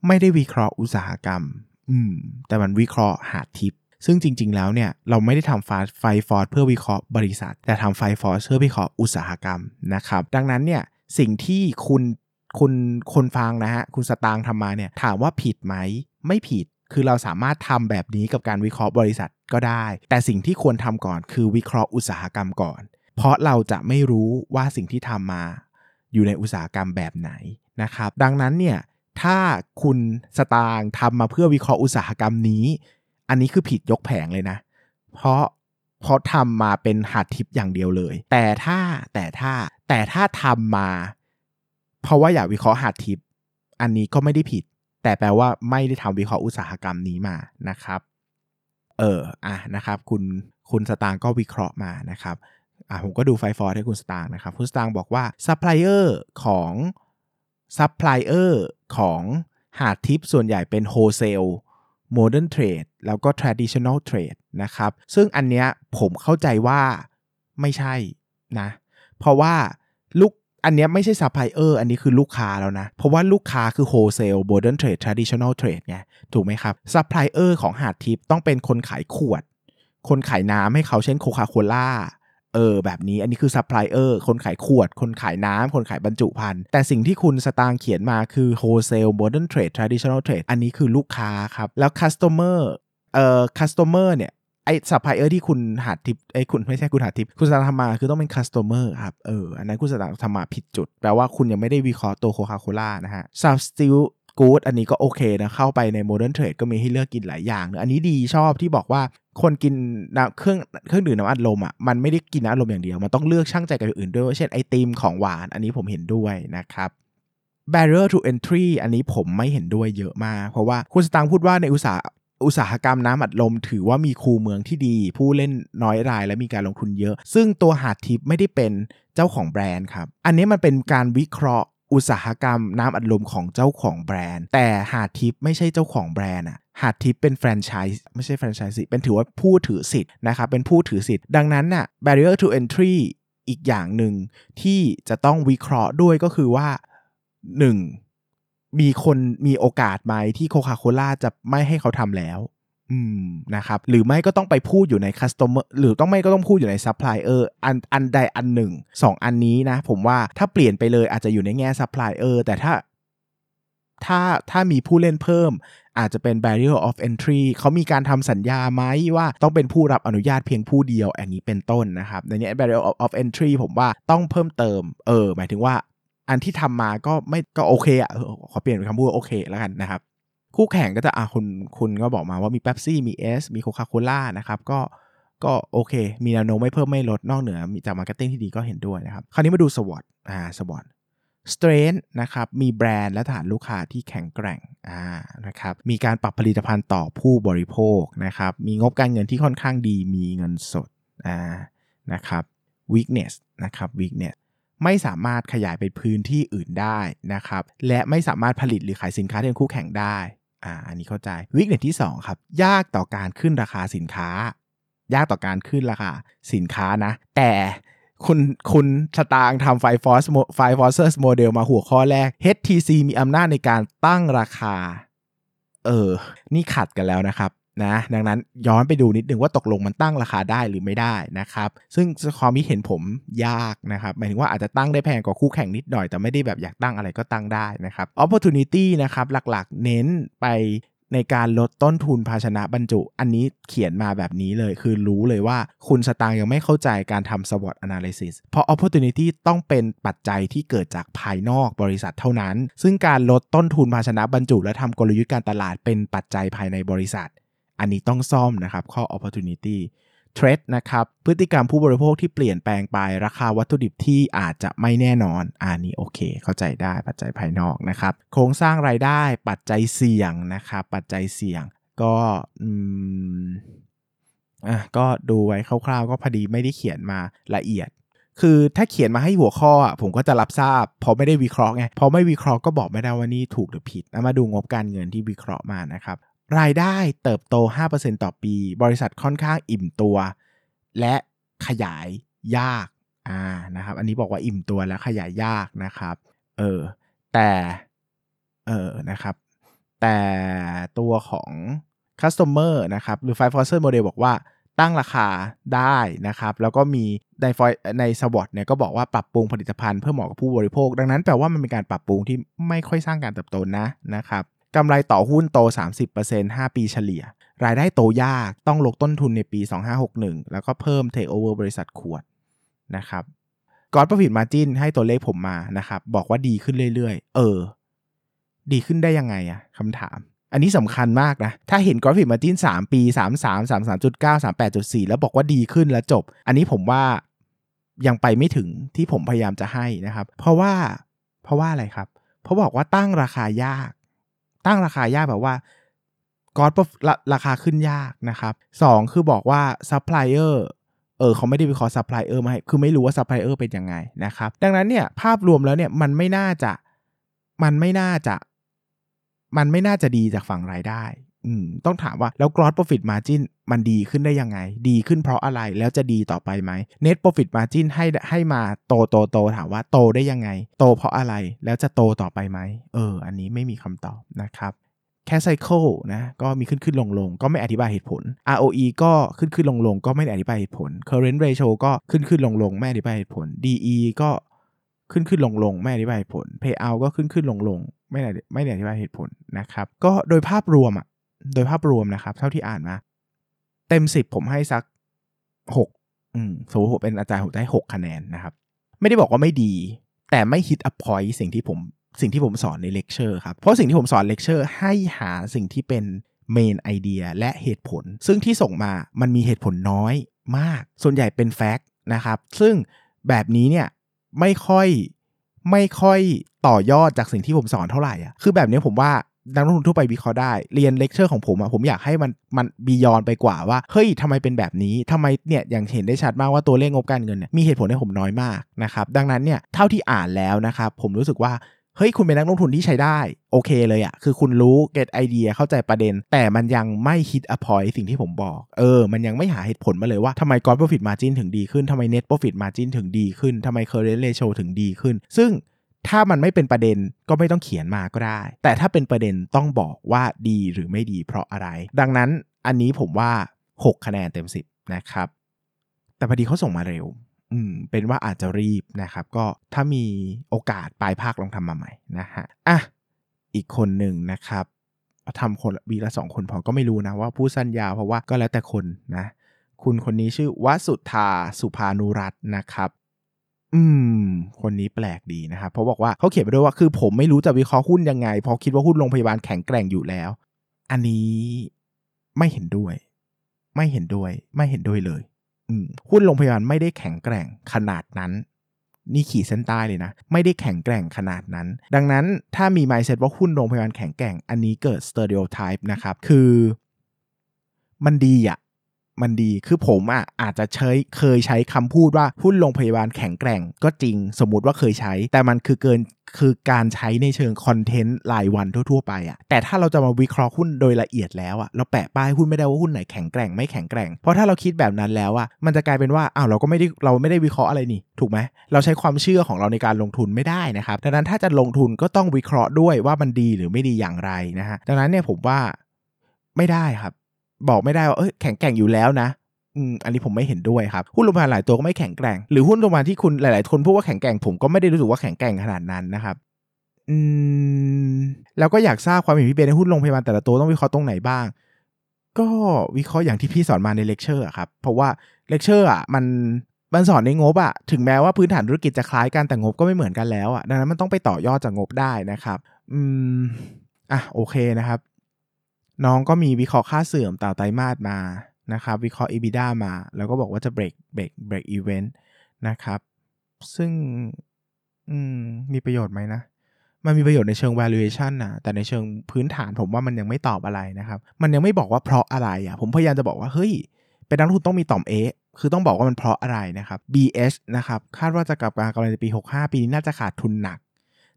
ไม่ได้วิเคราะห์อุตสาหกรรม อืม แต่มันวิเคราะห์หาทิป ซึ่งจริง ๆ แล้วเนี่ยเราไม่ได้ทำไฟฟอร์สเพื่อวิเคราะห์บริษัท แต่ทำไฟฟอร์สเพื่อวิเคราะห์อุตสาหกรรมนะครับ ดังนั้นเนี่ยสิ่งที่คุณคุณคนฟังนะฮะคุณสตางค์ทำมาเนี่ยถามว่าผิดไหมไม่ผิดคือเราสามารถทำแบบนี้กับการวิเคราะห์บริษัทก็ได้ แต่สิ่งที่ควรทำก่อนคือวิเคราะห์อุตสาหกรรมก่อน เพราะเราจะไม่รู้ว่าสิ่งที่ทำมา อยู่ในอุตสาหกรรมแบบไหนนะครับ ดังนั้นเนี่ยถ้าคุณสตางค์ทำมาเพื่อวิเคราะห์อุตสาหกรรมนี้ อันนี้คือผิดยกแผงเลยนะ เพราะเพราะทำมาเป็นหัดทิปอย่างเดียวเลย แต่ถ้าแต่ถ้าแต่ถ้าทำมา เพราะว่าอยากวิเคราะห์หัดทิป อันนี้ก็ไม่ได้ผิด แต่แปลว่าไม่ได้ทำวิเคราะห์อุตสาหกรรมนี้มานะครับ เอออะนะครับ คุณคุณสตางก็วิเคราะห์มานะครับอะผมก็ดู Five Forces ให้คุณสตางค์นะครับ คุณสตางค์บอกว่าซัพพลายเออร์ของซัพพลายเออร์ของหาดทิพย์ส่วนใหญ่เป็น wholesale modern trade แล้วก็ traditional trade นะครับ ซึ่งอันเนี้ยผมเข้าใจว่าไม่ใช่นะ เพราะว่าลูกอันเนี้ยไม่ใช่ซัพพลายเออร์อันนี้คือลูกค้าแล้วนะ เพราะว่าลูกค้าคือ wholesale modern trade traditional trade ไงถูกไหมครับซัพพลายเออร์ของหาดทิพย์ต้องเป็นคนขายขวด คนขายน้ำให้เขาเช่นโคคาโคล่า เออแบบนี้อันนี้คือซัพพลายเออร์คนขายขวด คนขายน้ำคนขายบรรจุภัณฑ์ แต่สิ่งที่คุณสตางค์เขียนมาคือโฮเซลโมเดิร์นเทรดทรดิชัน n ลเทรดอันนี้คือลูกค้าครับ แล้ว customer เอ่อ customer เนี่ยไอซัพพลายเออร์ที่คุณหาดทิพย์ไอคุณไม่ใช่คุณหาดทิพย์ คุณสตางค์ทำมาคือต้องเป็น customer ครับเอออันนั้นคุณสตางค์ทำมาผิดจุด แปลว่าคุณยังไม่ได้วิเคราะห์ตัวโคคาโคล่านะฮะ substitute กู๊ดอันนี้ก็โอเคนะ เข้าไปใน modern trade ก็มีให้เลือกกินหลายอย่างนะอันนี้ดีชอบที่บอกว่าคนกินน้ำเครื่องเครื่องดื่มน้ำอัดลมอะมันไม่ได้กินน้ำอัดลมอย่างเดียว มันต้องเลือกชั่งใจกับอื่นด้วยเช่นไอติมของหวานอันนี้ผมเห็นด้วยนะครับ barrier to entry อันนี้ผมไม่เห็นด้วยเยอะมาก เพราะว่าคุณสตางค์พูดว่าในอุตสาหอุตสาหกรรมน้ำอัดลมถือว่ามีคูเมืองที่ดี ผู้เล่นน้อยรายและมีการลงทุนเยอะ ซึ่งตัวหาดทิพย์ไม่ได้เป็นเจ้าของแบรนด์ครับ อันนี้มันเป็นการวิเคราะห์ อุตสาหกรรมน้ำอัดลมของเจ้าของแบรนด์ แต่หาดทิพย์ไม่ใช่เจ้าของแบรนด์อะหาดทิพย์เป็นแฟรนไชส์ไม่ใช่แฟรนไชส์สิเป็นถือว่าผู้ถือสิทธิ์นะครับเป็นผู้ถือสิทธิ์ดังนั้นน่ะ barrier to entry อีกอย่างหนึ่งที่จะต้องวิเคราะห์ด้วยก็คือว่า 1. มีคนมีโอกาสไหมที่โคคาโคล่าจะไม่ให้เขาทำแล้ว อืมนะครับหรือไม่ก็ต้องไปพูดอยู่ใน customer หรือต้องไม่ก็ต้องพูดอยู่ในซัพพลายเออร์อันอันใดอันหนึ่งสองอันนี้นะ ผมว่าถ้าเปลี่ยนไปเลยอาจจะอยู่ในแง่ซัพพลายเออร์แต่ถ้าถ้าถ้ามีผู้เล่นเพิ่ม อาจจะเป็น barrier of entry เขามีการทำสัญญาไหมว่าต้องเป็นผู้รับอนุญาตเพียงผู้เดียวอันนี้เป็นต้นนะครับในนี้ barrier of, of entry ผมว่าต้องเพิ่มเติม เออ หมายถึงว่าอันที่ทำมาก็ไม่ก็โอเคอะขอเปลี่ยนเป็นคำพูดโอเคแล้วกันนะครับ คู่แข่งก็จะอะคุณคุณก็บอกมาว่ามีเ e ปซี่มีเอสมีโคคาโคล่านะครับก็ก็โอเค มีแนวโน้มไม่เพิ่มไม่ลดนอกเหนือมีจาก marketing ที่ดีก็เห็นด้วยนะครับ คราวนี้มาดู SWOT อ่า SWOT strength นะครับ มีแบรนด์และฐานลูกค้าที่แข็งแกร่งอ่านะครับ มีการปรับผลิตภัณฑ์ต่อผู้บริโภคนะครับ มีงบการเงินที่ค่อนข้างดี มีเงินสดอ่านะครับ weakness นะครับ weakness ไม่สามารถขยายไปพื้นที่อื่นได้นะครับ และไม่สามารถผลิตหรือขายสินค้าที่เป็นคู่แข่งได้ อ่าอันนี้เข้าใจวิกฤตที่ 2 ครับ ยากต่อการขึ้นราคาสินค้า ยากต่อการขึ้นราคาสินค้านะ แต่คุณคุณสตางทำไฟฟอสFive Forces Model มาหัวข้อแรก HTC มีอำนาจในการตั้งราคา เออ นี่ขัดกันแล้วนะครับ นะดังนั้นย้อนไปดูนิดนึงว่าตกลงมันตั้งราคาได้หรือไม่ได้นะครับซึ่งความคิดเห็นผมยากนะครับหมายถึงว่าอาจจะตั้งได้แพงกว่าคู่แข่งนิดหน่อย แต่ไม่ได้แบบอยากตั้งอะไรก็ตั้งได้นะครับ opportunity นะครับหลักๆ เน้นไปในการลดต้นทุนภาชนะบรรจุ อันนี้เขียนมาแบบนี้เลย คือรู้เลยว่าคุณสตางค์ยังไม่เข้าใจการทำ SWOT analysis เพราะ opportunity ต้องเป็นปัจจัยที่เกิดจากภายนอกบริษัทเท่านั้น ซึ่งการลดต้นทุนภาชนะบรรจุ และทำกลยุทธ์การตลาดเป็นปัจจัยภายในบริษัท อันนี้ต้องซ่อมนะครับข้อ opportunity เทรดนะครับพฤติกรรมผู้บริโภคที่เปลี่ยนแปลงไปราคาวัตถุดิบที่อาจจะไม่แน่นอนอันนี้โอเค เข้าใจได้ปัจจัยภายนอกนะครับ โครงสร้างรายได้ปัจจัยเสี่ยงนะครับปัจจัยเสี่ยงก็อืมอะก็ดูไว้คร่าวๆ ก็พอดีไม่ได้เขียนมาละเอียด คือถ้าเขียนมาให้หัวข้ออะผมก็จะรับทราบเพราะไม่ได้วิเคราะห์ไงพอไม่วิเคราะห์ก็บอกไม่ได้ว่านี่ถูกหรือผิดมาดูงบการเงินที่วิเคราะห์มานะครับ รายได้เติบโต 5%ต่อปี บริษัทค่อนข้างอิ่มตัว และขยายยากอ่านะครับ อันนี้บอกว่าอิ่มตัวและขยายยากนะครับ เออ แต่เออนะครับ แต่ตัวของ customer นะครับ หรือ Five Forces Model บอกว่าตั้งราคาได้นะครับ แล้วก็มีในฟอยในสวอตเนี่ยก็บอกว่าปรับปรุงผลิตภัณฑ์เพื่อเหมาะกับผู้บริโภค ดังนั้นแปลว่ามันเป็นการปรับปรุงที่ไม่ค่อยสร้างการเติบโตนะนะครับ กำไรต่อหุ้นโต 30% 5 ปีเฉลี่ย รายได้โตยากต้องลดต้นทุนในปี 2561 แล้วก็เพิ่มเทคโอเวอร์บริษัทขวดนะครับกอดประฟิตมาจินให้ตัวเลขผมมานะครับ บอกว่าดีขึ้นเรื่อยๆ เออ ดีขึ้นได้ยังไงอะคำถาม อันนี้สำคัญมากนะ ถ้าเห็นกราฟิกมาจิน3 ปี 33 33.9 38.4 แล้วบอกว่าดีขึ้นแล้วจบ อันนี้ผมว่ายังไปไม่ถึงที่ผมพยายามจะให้นะครับ เพราะว่าเพราะว่าอะไรครับ เพราะบอกว่าตั้งราคายาก ตั้งราคายากแบบว่าก๊อตราคาขึ้นยากนะครับสองคือบอกว่าซัพพลายเออเขาไม่ได้วิเคราะห์ซัพพลายเออร์มาให้ คือไม่รู้ว่าซัพพลายเออร์เป็นยังไงนะครับ ดังนั้นเนี่ยภาพรวมแล้วเนี่ยมันไม่น่าจะ มันไม่น่าจะ มันไม่น่าจะดีจากฝั่งรายได้ อืม ต้องถามว่าแล้ว gross profit margin มันดีขึ้นได้ยังไง ดีขึ้นเพราะอะไรแล้วจะดีต่อไปไหม net profit margin ให้ให้มาโตโตโตถามว่าโตได้ยังไง โตเพราะอะไรแล้วจะโตต่อไปไหมเออ อันนี้ไม่มีคำตอบนะครับแค่ไซเคิลนะก็มีขึ้นขึ้นลงลงก็ไม่อธิบายเหตุผล ROE ก็ขึ้นขึ้นลงลงก็ไม่อธิบายเหตุผล current ratio ก็ขึ้นขึ้นลงลงไม่อธิบายเหตุผล DE ก็ขึ้นขึ้นลงลงไม่อธิบายเหตุผล payout ก็ขึ้นขึ้นลงลงไม่ไม่อธิบายเหตุผลนะครับ ก็โดยภาพรวมอะโดยภาพรวมนะครับ เท่าที่อ่านมา เต็มสิบผมให้สักหกสมมติผมเป็นอาจารย์ผมได้หกคะแนนนะครับ ไม่ได้บอกว่าไม่ดี แต่ไม่ hit up point สิ่งที่ผมสิ่งที่ผมสอนในเลคเชอร์ครับ เพราะสิ่งที่ผมสอนเลคเชอร์ให้หาสิ่งที่เป็น main idea และเหตุผล ซึ่งที่ส่งมามันมีเหตุผลน้อยมาก ส่วนใหญ่เป็น fact นะครับ ซึ่งแบบนี้เนี่ยไม่ค่อยไม่ค่อยต่อยอดจากสิ่งที่ผมสอนเท่าไหร่อะคือแบบนี้ผมว่า นักลงทุนทั่วไปวิเคราะห์ได้ เรียนเลคเชอร์ของผมอะผมอยากให้มันมัน beyond ไปกว่าว่าเฮ้ยทำไมเป็นแบบนี้ทำไมเนี่ยอย่างเห็นได้ชัดมากว่าตัวเลขงบการเงินเนี่ยมีเหตุผลให้ผมน้อยมากนะครับดังนั้นเนี่ยเท่าที่อ่านแล้วนะครับผมรู้สึกว่าเฮ้ยคุณเป็นนักลงทุนที่ใช้ได้ โอเคเลยอะคือคุณรู้เก็ตไอเดียเข้าใจประเด็น แต่มันยังไม่ฮิตอพอยสิ่งที่ผมบอก เออ มันยังไม่หาเหตุผลมาเลยว่าทำไม gross profit margin ถึงดีขึ้นทำไม net profit margin ถึงดีขึ้นทำไม current ratio ถึงดีขึ้น ซึ่ง ถ้ามันไม่เป็นประเด็นก็ไม่ต้องเขียนมาก็ได้ แต่ถ้าเป็นประเด็นต้องบอกว่าดีหรือไม่ดีเพราะอะไร ดังนั้นอันนี้ผมว่า 6 คะแนนเต็ม 10 นะครับ แต่พอดีเขาส่งมาเร็ว อืม เป็นว่าอาจจะรีบนะครับ ก็ถ้ามีโอกาสปลายภาคลองทำมาใหม่นะฮะ อะ อีกคนหนึ่งนะครับทำคนวีละสองคนพอก็ไม่รู้นะว่าผู้สั้นยาวเพราะว่าก็แล้วแต่คนนะ คุณคนนี้ชื่อวสุธาสุภานุรัตน์นะครับ อืม คนนี้แปลกดีนะครับเพราะบอกว่าเขาเขียนไปด้วยว่าคือผมไม่รู้จะวิเคราะห์หุ้นยังไงเพราะคิดว่าหุ้นโรงพยาบาลแข็งแกร่งอยู่แล้ว อันนี้ไม่เห็นด้วย ไม่เห็นด้วย ไม่เห็นด้วยเลย อืมหุ้นโรงพยาบาลไม่ได้แข็งแกร่งขนาดนั้น นี่ขีดเส้นใต้เลยนะ ไม่ได้แข็งแกร่งขนาดนั้น ดังนั้นถ้ามี mindset ว่าหุ้นโรงพยาบาลแข็งแกร่ง อันนี้เกิด stereotype นะครับ คือ มันดีอะ มันดี คือผมอะอาจจะใช้เคยใช้คำพูดว่าหุ้นโรงพยาบาลแข็งแกร่งก็จริง สมมุติว่าเคยใช้ แต่มันคือเกินคือการใช้ในเชิงคอนเทนต์รายวันทั่ว ๆ ไปอะแต่ถ้าเราจะมาวิเคราะห์หุ้นโดยละเอียดแล้วอะเราแปะป้ายหุ้นไม่ได้ว่าหุ้นไหนแข็งแกร่งไม่แข็งแกร่ง เพราะถ้าเราคิดแบบนั้นแล้วอะมันจะกลายเป็นว่าอ้าวเราก็ไม่ได้เราไม่ได้วิเคราะห์อะไรนี่ ถูกไหมเราใช้ความเชื่อของเราในการลงทุนไม่ได้นะครับดังนั้นถ้าจะลงทุนก็ต้องวิเคราะห์ด้วยว่ามันดีหรือไม่ดีอย่างไรนะฮะดังนั้นเนี่ยผมว่าไม่ได้ครับ บอกไม่ได้ว่าเอ้ยแข็งแกร่งอยู่แล้วนะอันนี้ผมไม่เห็นด้วยครับ หุ้นโรงพยาบาลหลายตัวก็ไม่แข็งแกร่ง หรือหุ้นโรงพยาบาลที่คุณหลาย ๆ คนพูดว่าแข็งแกร่งผมก็ไม่ได้รู้สึกว่าแข็งแกร่งขนาดนั้นนะครับ อืม แล้วก็อยากทราบความเห็นพี่เบนในหุ้นโรงพยาบาลแต่ละตัวต้องวิเคราะห์ตรงไหนบ้าง ก็วิเคราะห์อย่างที่พี่สอนมาในเลคเชอร์ครับ เพราะว่าเลคเชอร์อะมันมันสอนในงบอะถึงแม้ว่าพื้นฐานธุรกิจจะคล้ายกันแต่งบก็ไม่เหมือนกันแล้วอะดังนั้นมันต้องไปต่อยอดจากงบได้นะครับ อืมอะโอเคนะครับ น้องก็มีวิเคราะห์ค่าเสื่อมต่อไตรมาสมานะครับวิเคราะห์ EBITDA มา แล้วก็บอกว่าจะ break break break even นะครับ ซึ่งมมีประโยชน์ไหมนะ มันมีประโยชน์ในเชิง valuation นะแต่ในเชิงพื้นฐานผมว่ามันยังไม่ตอบอะไรนะครับ มันยังไม่บอกว่าเพราะอะไรอะ ผมพยายามจะบอกว่า เฮ้ย เป็นนักลงทุนต้องมีต่อม A คือต้องบอกว่ามันเพราะอะไรนะครับ BS นะครับ คาดว่าจะกลับมากำไรในปี 65 ปีนี้น่าจะขาดทุนหนัก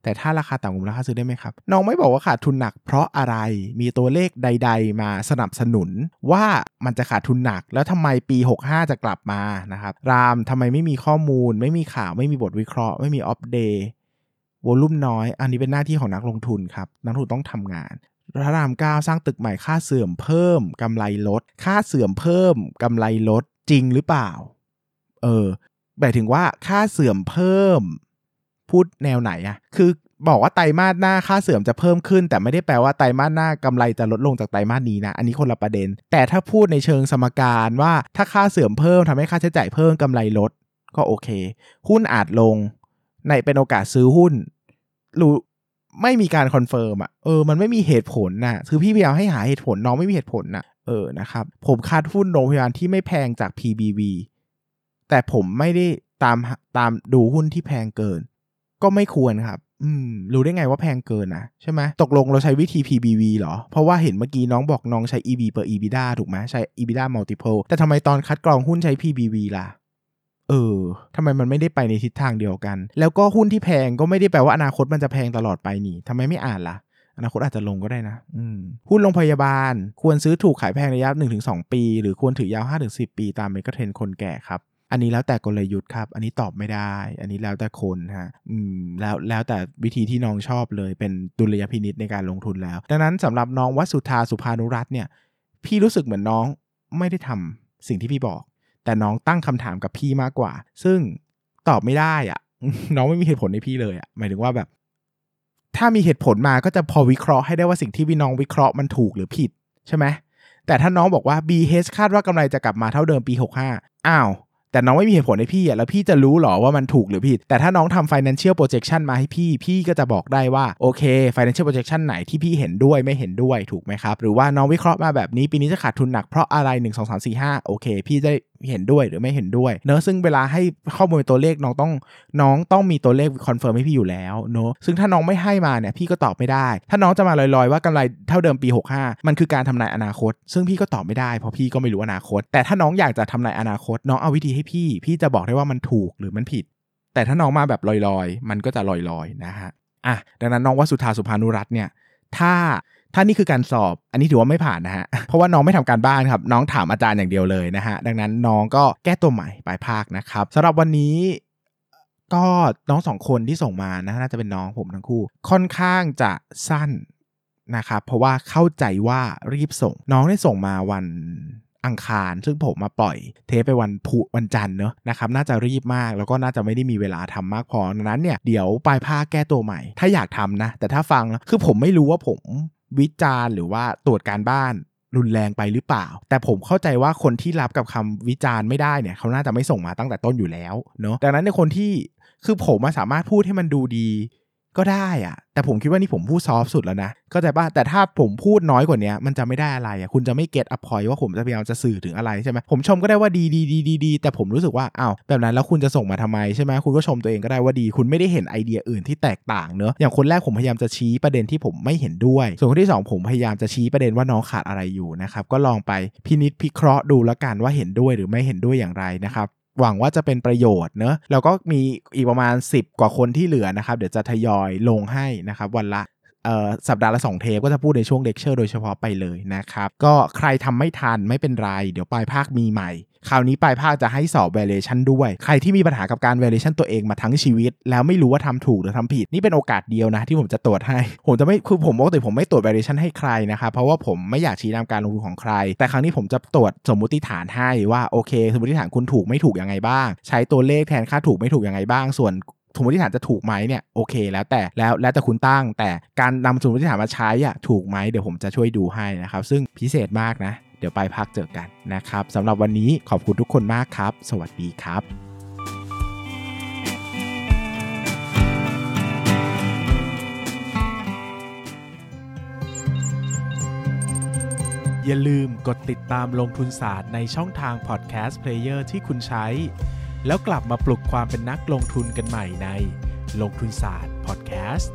แต่ถ้าราคาต่ำกว่าราคาซื้อได้ไหมครับ น้องไม่บอกว่าขาดทุนหนักเพราะอะไร มีตัวเลขใด ๆ มาสนับสนุนว่ามันจะขาดทุนหนัก แล้วทำไมปี 65 จะกลับมานะครับ รามทำไมไม่มีข้อมูล ไม่มีข่าวไม่มีบทวิเคราะห์ไม่มีอัปเดตวอลุ่มน้อย อันนี้เป็นหน้าที่ของนักลงทุนครับ นักลงทุนต้องทำงานพระรามเก้าสร้างตึกใหม่ค่าเสื่อมเพิ่มกำไรลด ค่าเสื่อมเพิ่มกำไรลดจริงหรือเปล่า เออหมายถึงว่าค่าเสื่อมเพิ่ม พูดแนวไหนอะคือบอกว่าไตรมาสหน้าค่าเสื่อมจะเพิ่มขึ้น แต่ไม่ได้แปลว่าไตรมาสหน้ากำไรจะลดลงจากไตรมาสนี้นะ อันนี้คนละประเด็น แต่ถ้าพูดในเชิงสมการว่าถ้าค่าเสื่อมเพิ่มทำให้ค่าใช้จ่ายเพิ่มกำไรลด ก็โอเค หุ้นอาจลง ในเป็นโอกาสซื้อหุ้นรู้ไม่มีการ confirm อะเออมันไม่มีเหตุผลน่ะคือพี่พยายามให้หาเหตุผลน้องไม่มีเหตุผลน่ะเออนะครับผมคาดหุ้นโรงพยาบาลที่ไม่แพงจาก PBV แต่ผมไม่ได้ตามตามดูหุ้นที่แพงเกิน ก็ไม่ควรครับ อืม รู้ได้ไงว่าแพงเกินนะใช่ไหมตกลงเราใช้วิธี PBV เหรอ เพราะว่าเห็นเมื่อกี้น้องบอกน้องใช้ EV per EBITDA ถูกไหมใช้ EBITDA multiple แต่ทำไมตอนคัดกรองหุ้นใช้ PBV ล่ะเออทำไมมันไม่ได้ไปในทิศทางเดียวกัน แล้วก็หุ้นที่แพงก็ไม่ได้แปลว่าอนาคตมันจะแพงตลอดไปนี่ทำไมไม่อ่านล่ะ อนาคตอาจจะลงก็ได้นะ อืม หุ้นโรงพยาบาล ควรซื้อถูกขายแพงระยะ 1-2 ปี หรือควรถือยาว 5-10 ปีตามเมกะเทรนคนแก่ครับ อันนี้แล้วแต่กลยุทธ์ครับ อันนี้ตอบไม่ได้ อันนี้แล้วแต่คนฮะอืมแล้วแล้วแต่วิธีที่น้องชอบเลยเป็นดุลยพินิษในการลงทุนแล้ว ดังนั้นสำหรับน้องวัสุธาสุภานุรัตน์เนี่ย พี่รู้สึกเหมือนน้องไม่ได้ทำสิ่งที่พี่บอก แต่น้องตั้งคำถามกับพี่มากกว่า ซึ่งตอบไม่ได้อะน้องไม่มีเหตุผลในพี่เลยอะหมายถึงว่าแบบ ถ้ามีเหตุผลมาก็จะพอวิเคราะห์ให้ได้ว่าสิ่งที่พี่น้องวิเคราะห์มันถูกหรือผิดใช่ไหมแต่ถ้าน้องบอกว่า BH คาดว่ากำไรจะกลับมาเท่าเดิมปี 65 อ้าว แต่น้องไม่มีเหตุผลให้พี่อะแล้วพี่จะรู้หรอว่ามันถูกหรือผิด แต่ถ้าน้องทำ financial projection มาให้พี่ พี่ก็จะบอกได้ว่าโอเค financial projection ไหนที่พี่เห็นด้วยไม่เห็นด้วยถูกไหมครับ หรือว่าน้องวิเคราะห์มาแบบนี้ปีนี้จะขาดทุนหนักเพราะอะไร 1 2 3 4 5โอเค พี่ได้ เห็นด้วยหรือไม่เห็นด้วยเนอะซึ่งเวลาให้ข้อมูลตัวเลขน้องต้องน้องต้องมีตัวเลข confirm ให้พี่อยู่แล้วเนอะซึ่งถ้าน้องไม่ให้มาเนี่ยพี่ก็ตอบไม่ได้ ถ้าน้องจะมาลอยๆ ว่ากำไรเท่าเดิมปี 65 มันคือการทำนายอนาคต ซึ่งพี่ก็ตอบไม่ได้เพราะพี่ก็ไม่รู้อนาคต แต่ถ้าน้องอยากจะทำนายอนาคต น้องเอาวิธีให้พี่ พี่จะบอกได้ว่ามันถูกหรือมันผิด แต่ถ้าน้องมาแบบลอยๆ มันก็จะลอยๆนะฮะอะดังนั้นน้องวสุธาสุภานุรัตน์เนี่ยถ้า ถ้านี่คือการสอบ อันนี้ถือว่าไม่ผ่านนะฮะ เพราะว่าน้องไม่ทำการบ้านครับ น้องถามอาจารย์อย่างเดียวเลยนะฮะ ดังนั้นน้องก็แก้ตัวใหม่ปลายภาคนะครับสำหรับวันนี้ก็น้องสองคนที่ส่งมานะน่าจะเป็นน้องผมทั้งคู่ ค่อนข้างจะสั้นนะครับเพราะว่าเข้าใจว่ารีบส่ง น้องได้ส่งมาวันอังคาร ซึ่งผมมาปล่อยเทปไปวันพุธวันจันทร์เนอะนะครับน่าจะรีบมากแล้วก็น่าจะไม่ได้มีเวลาทำมากพอดังนั้นเนี่ยเดี๋ยวปลายภาคแก้ตัวใหม่ ถ้าอยากทำนะ แต่ถ้าฟังคือผมไม่รู้ว่าผม วิจารณ์หรือว่าตรวจการบ้านรุนแรงไปหรือเปล่า แต่ผมเข้าใจว่าคนที่รับกับคำวิจารณ์ไม่ได้เนี่ย เขาน่าจะไม่ส่งมาตั้งแต่ต้นอยู่แล้วเนาะดังนั้นในคนที่คือผมสามารถพูดให้มันดูดี ก็ได้อะแต่ผมคิดว่านี่ผมพูด soft สุดแล้วนะก็แต่ว่าแต่ถ้าผมพูดน้อยกว่านี้มันจะไม่ได้อะไรอะคุณจะไม่ get up point ว่าผมจะพยายามจะสื่อถึงอะไรใช่ไหมผมชมก็ได้ว่าดีดีดีดีดีแต่ผมรู้สึกว่าอ้าวแบบนั้นแล้วคุณจะส่งมาทำไมใช่ไหมคุณก็ชมตัวเองก็ได้ว่าดี คุณไม่ได้เห็นไอเดียอื่นที่แตกต่างเนอะอย่างคนแรกผมพยายามจะชี้ประเด็นที่ผมไม่เห็นด้วย ส่วนคนที่ 2 ผมพยายามจะชี้ประเด็นว่าน้องขาดอะไรอยู่นะครับก็ลองไปพินิษพิเคราะห์ดูแล้วกันว่าเห็นด้วยหรือไม่เห็นด้วยอย่างไรนะครับ หวังว่าจะเป็นประโยชน์เนอะแล้วก็มีอีกประมาณ 10 กว่าคนที่เหลือนะครับ เดี๋ยวจะทยอยลงให้นะครับ วันละสัปดาห์ละ 2 เทปก็จะพูดในช่วงเลคเชอร์โดยเฉพาะไปเลยนะครับ ก็ใครทำไม่ทันไม่เป็นไร เดี๋ยวปลายภาคมีใหม่ คราวนี้ปลายภาคจะให้สอบ valuation ด้วย ใครที่มีปัญหากับการ valuation ตัวเองมาทั้งชีวิต แล้วไม่รู้ว่าทำถูกหรือทำผิด นี่เป็นโอกาสเดียวนะ ที่ผมจะตรวจให้ ผมจะไม่คือผมปกติผมไม่ตรวจ valuation ให้ใครนะครับเพราะว่าผมไม่อยากชี้นำการลงทุนของใคร แต่ครั้งนี้ผมจะตรวจสมมุติฐานให้ว่าโอเค สมมติฐานคุณถูกไม่ถูกยังไงบ้าง ใช้ตัวเลขแทนค่าถูกไม่ถูกยังไงบ้างส่วนสมมติฐานจะถูกไหมเนี่ยโอเคแล้วแต่แล้วแล้วแต่คุณตั้ง แต่การนำสมมติฐานมาใช้อะถูกไหมเดี๋ยวผมจะช่วยดูให้นะครับซึ่งพิเศษมากนะ เดี๋ยวไปพักเจอกันนะครับสำหรับวันนี้ขอบคุณทุกคนมากครับ สวัสดีครับอย่าลืมกดติดตามลงทุนศาสตร์ในช่องทางพอดแคสต์เพลเยอร์ที่คุณใช้ แล้วกลับมาปลุกความเป็นนักลงทุนกันใหม่ในลงทุนศาสตร์พอดแคสต์